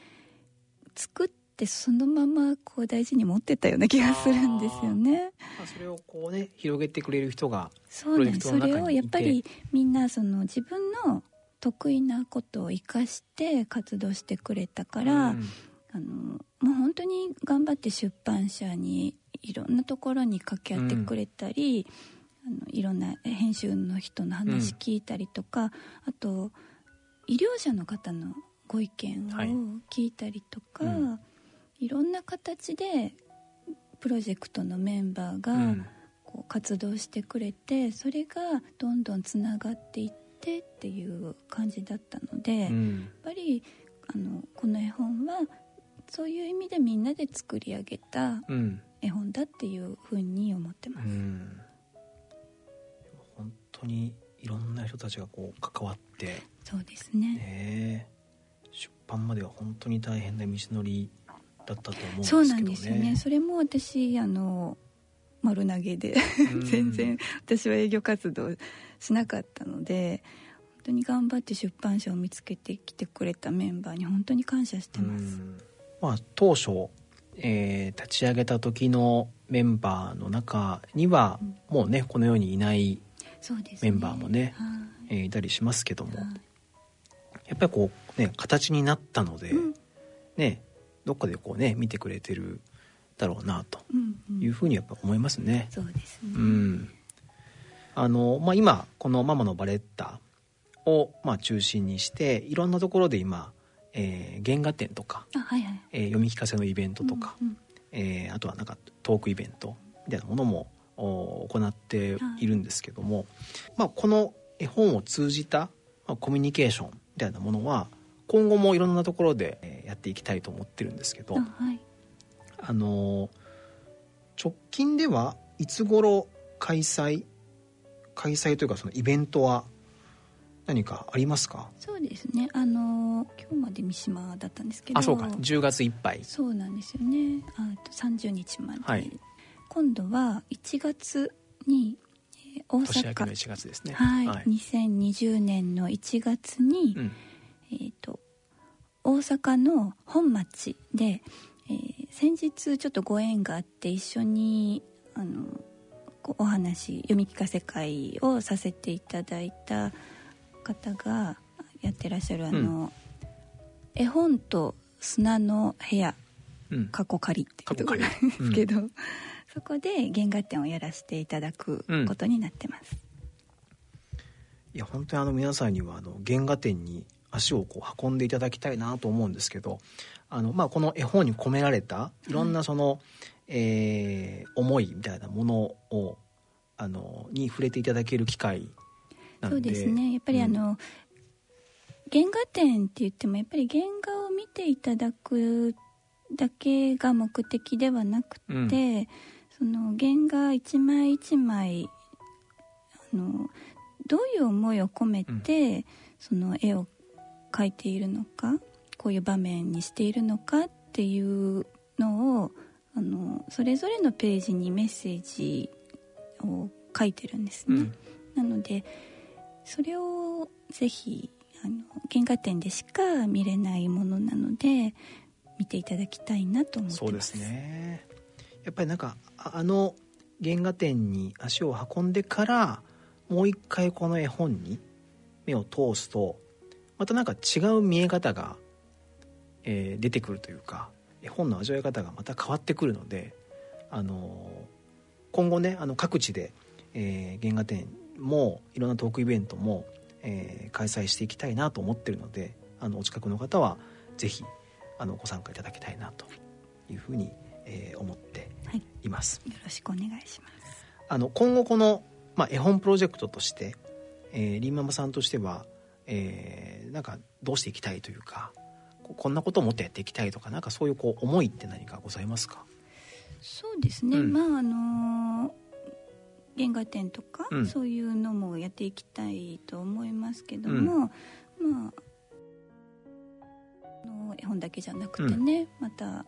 作ってそのままこう大事に持ってたような気がするんですよね。まあ、それをこうね広げてくれる人がそうなんですそれをやっぱりみんなその自分の得意なことを生かして活動してくれたから、うん。あのもう本当に頑張って出版社にいろんなところに掛け合ってくれたり、あのいろんな編集の人の話聞いたりとか、あと医療者の方のご意見をはい。聞いたりとか、うんいろんな形でプロジェクトのメンバーが、うん。こう活動してくれてそれがどんどんつながっていってっていう感じだったので、やっうんぱりあのこの絵本はそういう意味でみんなで作り上げたうん。絵本だっていうふうに思ってます。うん。本当にいろんな人たちがこう関わって、そうですね。ね、出版までは本当に大変な道のりだったと思うんですけどね。そうなんですよね。それも私あの丸投げでうん。(laughs) 全然私は営業活動しなかったので本当に頑張って出版社を見つけてきてくれたメンバーに本当に感謝してます。うん。まあ、当初、えー立ち上げた時のメンバーの中には、うん。もうねこの世にいない、メンバーもねはい。えーいたりしますけども、はい。やっぱりこうね形になったので、うん。ねどっかでこうね見てくれてるだろうなというふうにやっぱ思いますね。そうですね、うん。あのまあ、今この「ママのバレッタ」をまあ中心にしていろんなところで今、えー原画展とか、あはいはい。えー読み聞かせのイベントとか、うんうん。えーあとはなんかトークイベントみたいなものもお行っているんですけども、まあ、この絵本を通じた、まあ、コミュニケーションみたいなものは今後もいろんなところでえーやっていきたいと思ってるんですけど、あはい。あのー直近ではいつ頃開催開催というかそのイベントは何かありますか？そうですね。あの今日まで三島だったんですけど。あそうか。10月いっぱい。そうなんですよね。あと30日まで、はい。今度は1月に、えー大年明けの阪1月ですね。はい、はい。2020年の1月に、うんえー、と大阪の本町で、えー先日ちょっとご縁があって一緒にあのお話読み聞かせ会をさせていただいた方がやってらっしゃるあの、絵本と砂の部屋うん。過去借りっていう。ところなんですけど、そこで原画展をやらせていただくことになってます、いや本当にあの皆さんにはあの原画展に足をこう運んでいただきたいなと思うんですけどあの、まあ、この絵本に込められたいろんなその、えー思いみたいなものをあのに触れていただける機会なんで。そうですね。やっぱりあの、原画展って言ってもやっぱり原画を見ていただくだけが目的ではなくて、うん。その原画一枚一枚あのどういう思いを込めて、その絵を書いているのかこういう場面にしているのかっていうのをあのそれぞれのページにメッセージを書いてるんですね、うん、なのでそれをぜひあの原画展でしか見れないものなので見ていただきたいなと思ってます。そうですね。やっぱりなんかあの原画展に足を運んでからもう一回この絵本に目を通すとまたなんか違う見え方が、えー、出てくるというか絵本の味わい方がまた変わってくるので、あの今後ねあの各地で、えー、原画展もいろんなトークイベントも、えー、開催していきたいなと思ってるのであのお近くの方はぜひあのご参加いただきたいなというふうに、えー、思っています、はい、よろしくお願いします。あの今後この、まあ、絵本プロジェクトとして、えー、リンママさんとしては、えー、なんかどうしていきたいというかこんなことをもっとやっていきたいとかなんかそういうこう思いって何かございますか？そうですね、うん、まああの原画展とか、うん、そういうのもやっていきたいと思いますけども、うん、まあの絵本だけじゃなくてね、また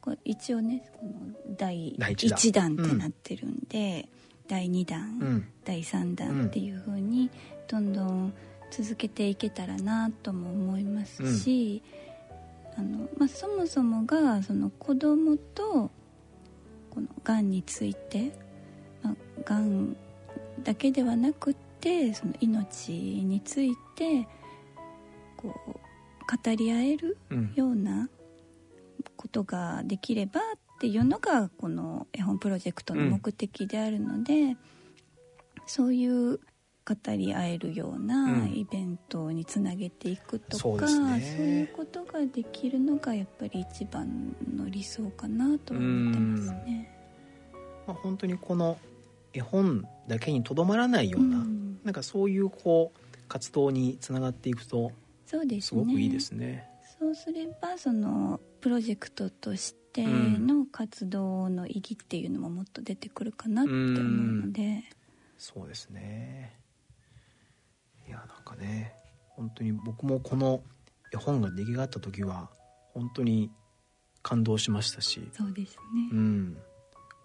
こ一応ねこの第1弾。ってなってるんで、第2弾、第3弾っていうふうにどんどん続けていけたらなとも思いますし、あのまあ、そもそもがその子供とこのがんについて、まあ、がんだけではなくってその命についてこう語り合えるようなことができればっていうのがこの絵本プロジェクトの目的であるので、うん、そういう語り合えるようなイベントにつなげていくとか、うんそうね、そういうことができるのがやっぱり一番の理想かなと思ってますね。まあ、本当にこの絵本だけにとどまらないような、うん、なんかそういうこう活動につながっていくとそうです、すごくいいですね。そうすればそのプロジェクトとしての活動の意義っていうのももっと出てくるかなって思うので、うん、そうですねいやなんかね本当に僕もこの絵本が出来上がった時は本当に感動しましたし。そうですね。うん。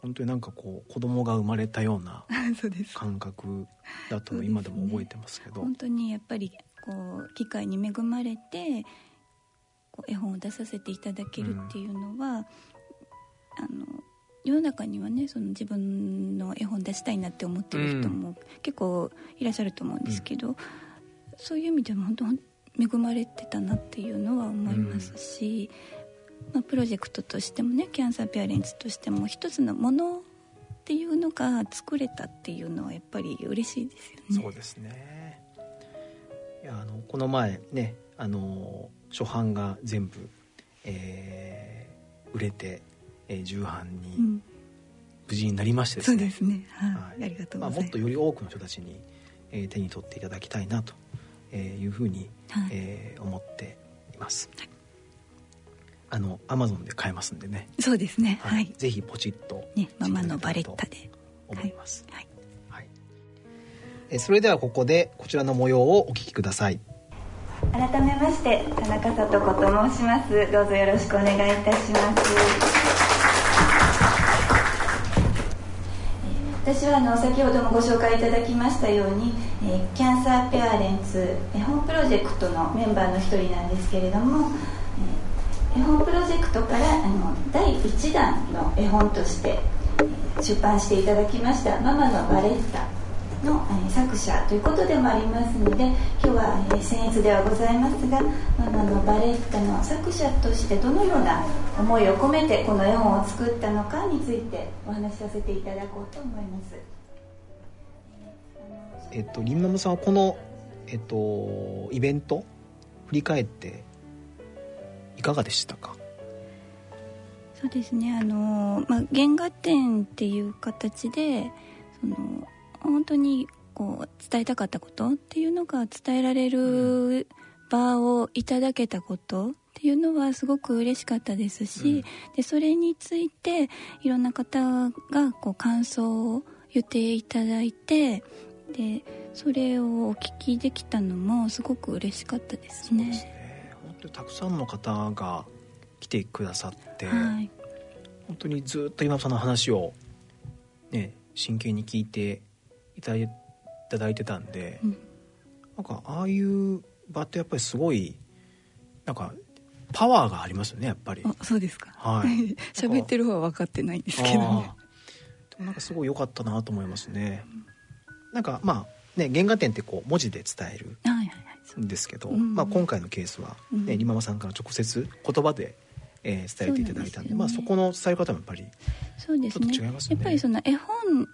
本当になんかこう子供が生まれたような (laughs) 感覚だと今でも覚えてますけど。ね、本当にやっぱりこう機会に恵まれてこう絵本を出させていただけるっていうのは、うん、あの世の中にはねその自分の絵本出したいなって思ってる人も結構いらっしゃると思うんですけど、うん、そういう意味でも本当恵まれてたなっていうのは思いますし、うん、まあ、プロジェクトとしてもねキャンサーペアレンツとしても一つのものっていうのが作れたっていうのはやっぱり嬉しいですよね。そうですねいやあのこの前ねあの初版が全部、えー、売れてえー、重版に無事になりましてですね、そうですね。はい、ありがとうまあ、もっとより多くの人たちに、えー、手に取っていただきたいなというふうに、はい、えー、思っています、はい、あのアマゾンで買えますんでね。そうですね。はい、ぜひポチッとねママのバレッタで。思います、はい、はい、えそれではここでこちらの模様をお聞きください。改めまして田中聡子と申します。どうぞよろしくお願いいたします私はあの先ほどもご紹介いただきましたように、えー、キャンサーペアレンツ絵本プロジェクトのメンバーの一人なんですけれども、えー、絵本プロジェクトからあの第1弾の絵本としてえ出版していただきました「ママのバレッタ」の作者ということでもありますので今日は僭越ではございますがママのバレッタの作者としてどのような思いを込めてこの絵本を作ったのかについてお話しさせていただこうと思います。えっと、リンマムさんはこの、えっと、イベント振り返っていかがでしたか？そうですねあの、まあ、原画展っていう形でその本当にこう伝えたかったことっていうのが伝えられる場をいただけたことっていうのはすごく嬉しかったですし、うん、でそれについていろんな方がこう感想を言っていただいてでそれをお聞きできたのもすごく嬉しかったですね。すね。本当にたくさんの方が来てくださって、はい、本当にずっと今さんの話をね真剣に聞いていただいいただいてたんで、うんなんかああいう場ってやっぱりすごいなんかパワーがありますよねやっぱり。あそうですか。はい (laughs) 喋ってる方は分かってないんですけどね。でもなんかすごい良かったなと思いますね。なんかまあね原画展ってこう文字で伝えるはいはいはい。そうんですけど、うんまあ、今回のケースは、ねうんリママさんから直接言葉で、えー伝えていただいたんでまあ、そうなんですよねそこの伝え方もやっぱりそうですねちょっと違いますよねやっぱりその絵本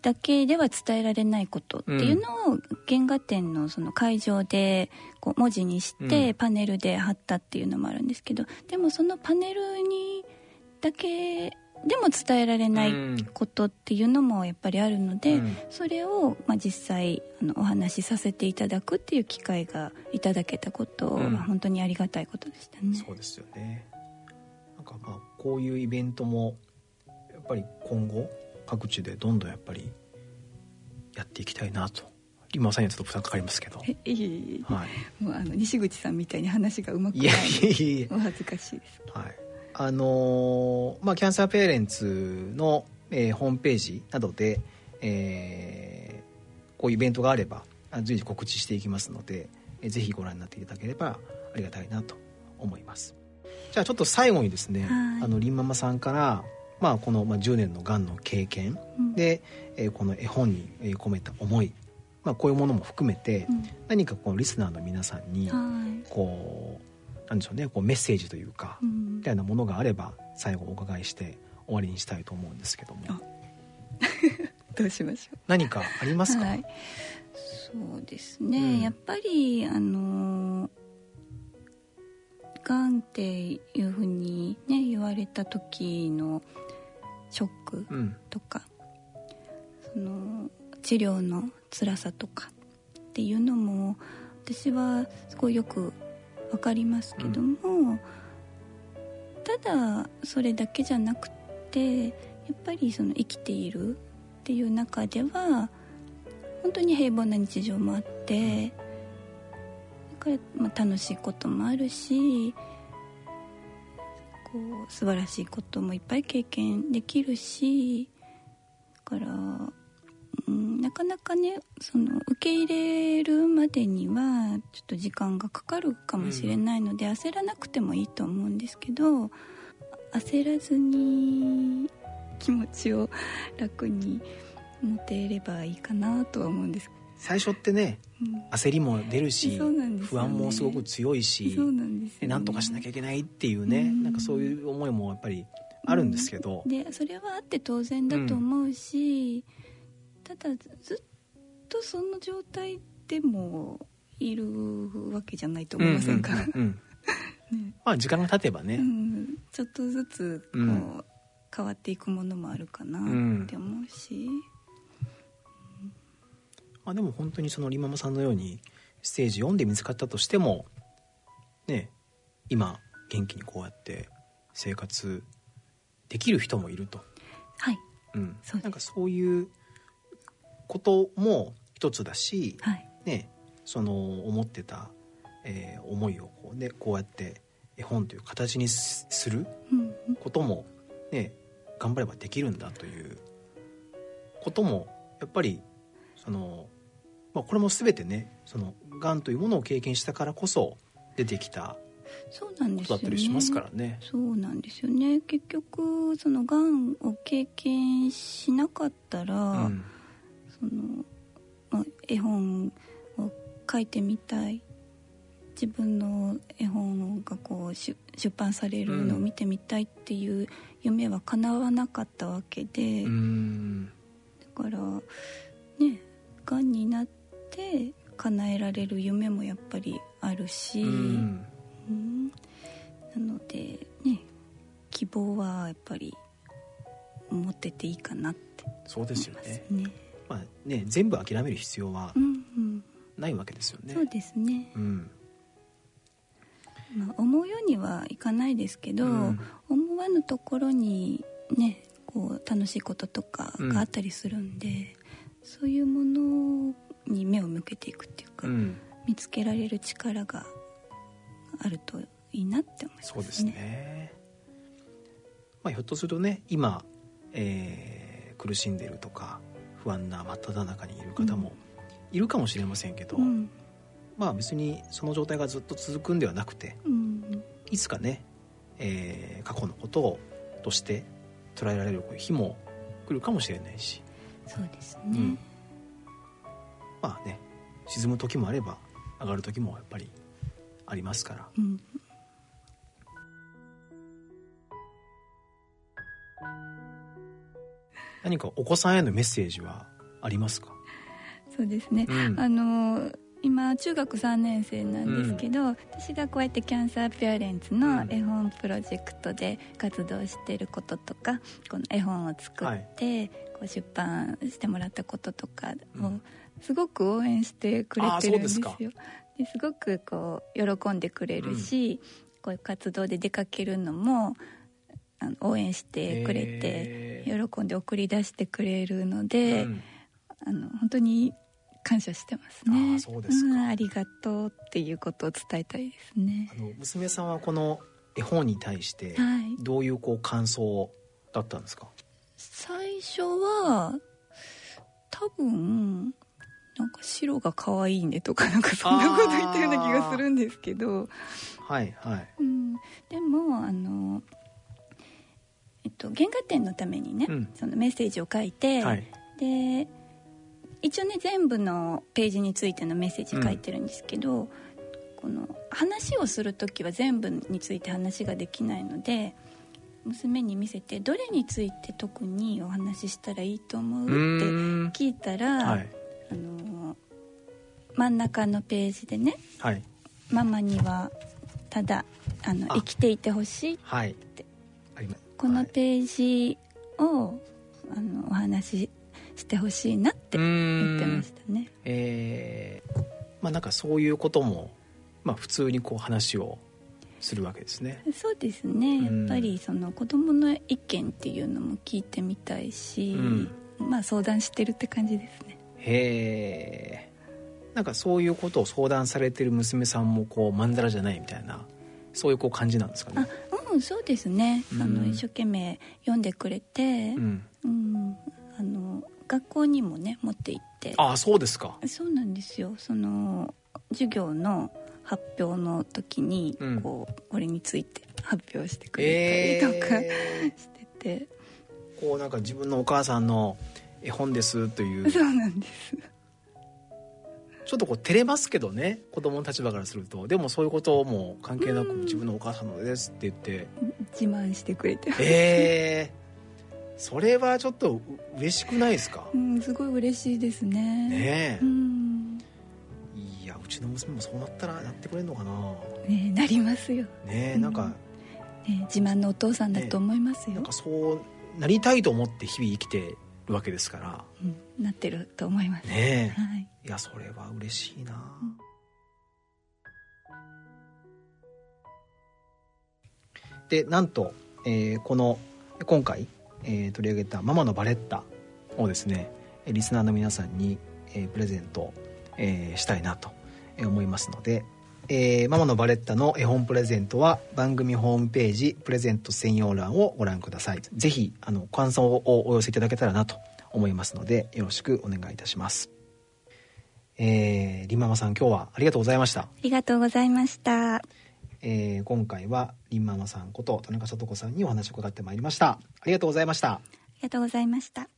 だけでは伝えられないことっていうのを原画展のその会場でこう文字にしてうん。パネルで貼ったっていうのもあるんですけど、でもそのパネルにだけでも伝えられないうんことっていうのもやっぱりあるので、うん。それをまあ実際あのお話しさせていただくっていう機会がいただけたことはうん。本当にありがたいことでしたね。そうですよね。なんかまあこういうイベントもやっぱり今後各地でどんどんやっぱりやっていきたいなと。今さんにはちょっと負担かかりますけど、えいえいえいえ。はい、もうあの西口さんみたいに話がうまくいない。やいやいやお恥ずかしいです。はい、あのーまあキャンサーペアレンツの、えーホームページなどで、えーこういうイベントがあればあ随時告知していきますので、えーぜひご覧になっていただければありがたいなと思います。じゃあちょっと最後にですね、はい。あのりんママさんから、まあ、この、まあ、10年のがんの経験うん。で、えーこの絵本にえー込めた思い、まあ、こういうものも含めて、うん。何かこのリスナーの皆さんにはい。こうなんでしょうねこうメッセージというか、うん。みたいなものがあれば最後お伺いして終わりにしたいと思うんですけども。あ。(laughs) どうしましょ何かありう。ますか、はい。そうですね。うん。やっぱりあのがんっていうふうにね言われた時のショックうん。とか、その治療の辛さとかっていうのも私はすごいよくわかりますけども、ただそれだけじゃなくてやっぱりその生きているっていう中では本当に平凡な日常もあってだからまあ楽しいこともあるしこう素晴らしいこともいっぱい経験できるしだから、うん、なかなかねその受け入れるまでにはちょっと時間がかかるかもしれないので、焦らなくてもいいと思うんですけど焦らずに気持ちを楽に持てればいいかなとは思うんです、最初ってねうん。焦りも出るし、不安もすごく強いしなんとかしなきゃいけないっていうね、うん。なんかそういう思いもやっぱりあるんですけど、でそれはあって当然だと思うし、ただずっとその状態でもいるわけじゃないと思いませんか、まあ時間が経てばね、うん、ちょっとずつこう、うん。変わっていくものもあるかなうんって思うし、まあ、でも本当にそのリママさんのようにステージ4で見つかったとしてもね今元気にこうやって生活できる人もいると、はい。うん。そうなんかそういうことも一つだし、はい。ね、その思ってた、えー思いをこう,、ね、こうやって絵本という形にすするうんうん。ことも、ね、頑張ればできるんだということもやっぱりその、まあ、これも全てねそのがんというものを経験したからこそ出てきたそうなんですよね。ことだったりしますからね。そうなんですよね。結局そのがんを経験しなかったら、うん。その、まあ、絵本を書いてみたい。自分の絵本がこう出出版されるのを見てみたいっていう夢は叶わなかったわけで、うん。だからねがんになって叶えられる夢もやっぱりあるし、うん。うん。なのでね希望はやっぱり持ってていいかなってそうですよね,、ね。まあ、ね全部諦める必要はうんうん。ないわけですよね。そうですね、うん。まあ、思うようにはいかないですけど、うん。思わぬところにねこう楽しいこととかがあったりするんで、そういうものに目を向けていくっていうか、うん。見つけられる力があるといいなって思いますね。そうですね、まあ、ひょっとするとね今、えー苦しんでいるとか不安な真っ只中にいる方もいるかもしれませんけど、うん。まあ別にその状態がずっと続くんではなくてうん。いつかね、えー過去のことをとして捉えられる日も来るかもしれないし、そうですね。うん。まあね沈む時もあれば上がる時もやっぱりありますから。うん。何かお子さんへのメッセージはありますか、そうですね。うん。あの今中学3年生なんですけど、私がこうやってキャンサーペアレンツの絵本プロジェクトで活動してることとかこの絵本を作って、こう出版してもらったこととかをうんすごく応援してくれてるんですよ。ですごくこう喜んでくれるし、こういう活動で出かけるのもあの応援してくれて喜んで送り出してくれるので、うん。あの本当に感謝してますね。あーそうですか。んありがとうっていうことを伝えたいですね。あの娘さんはこの絵本に対してはい。どういうこう感想だったんですか、最初は多分なんか白が可愛いねとか (laughs) なんかそんなこと言ったような気がするんですけど、はいはい。うん、でもあのえっと原画展のためにね、うん。そのメッセージを書いて、はい。で一応ね全部のページについてのメッセージ書いてるんですけど、この話をする時は全部について話ができないので娘に見せてどれについて特にお話ししたらいいと思ううって聞いたら、はいあの真ん中のページでねはい。ママにはただあのあ。生きていてほしいはい。ありまこのはい。ページを、あのお話ししてほしいなってう言ーんってましたね。えーまあなんかそういうこともまあ普通にこう話をするわけですね。そうですね。やうん。っぱりその子供の意見っていうのも聞いてみたいし、まあ相談してるって感じですねへえんかそういうことを相談されてる娘さんもこうまんざらじゃないみたいなそういうこう感じなんですかね。あうんそうですね、うん。あの一生懸命読んでくれて、うんうんあの学校にもね持って行って。ああそうですか。そうなんですよ。その授業の発表の時にうん。こう、これについて発表してくれたりとかえ (laughs) してて、ーこうなんか自分のお母さんの絵本ですという。そうなんです。ちょっとこう照れますけどね子供の立場からすると。でもそういうことも関係なくうん自分のお母さんのですって言って。自慢してくれてます、ええそれはちょっとう嬉しくないですか？うん、すごい嬉しいですね。ねうん。えいやうちの娘もそうなったらやってくれるのかな。ねなりますよ、ねえうんなん。か、ね、自慢のお父さんだと思いますよ、なんかそうなりたいと思って日々生きてるわけですから。うん、なってると思います、ねえ。はい、いやそれは嬉しいな、うん。でなんと、えーこの今回、えー取り上げた「ママのバレッタ」をですねえーリスナーの皆さんに、えープレゼント、えーしたいなとえー思いますので、えーママのバレッタの絵本プレゼントは番組ホームページプレゼント専用欄をご覧ください。ぜひあの感想をお寄せいただけたらなと思いますのでよろしくお願いいたします。えー、りんママさん今日はありがとうございました、ありがとうございました。えー今回はりんママさんこと田中聡子さんにお話を伺ってまいりました。ありがとうございました。ありがとうございました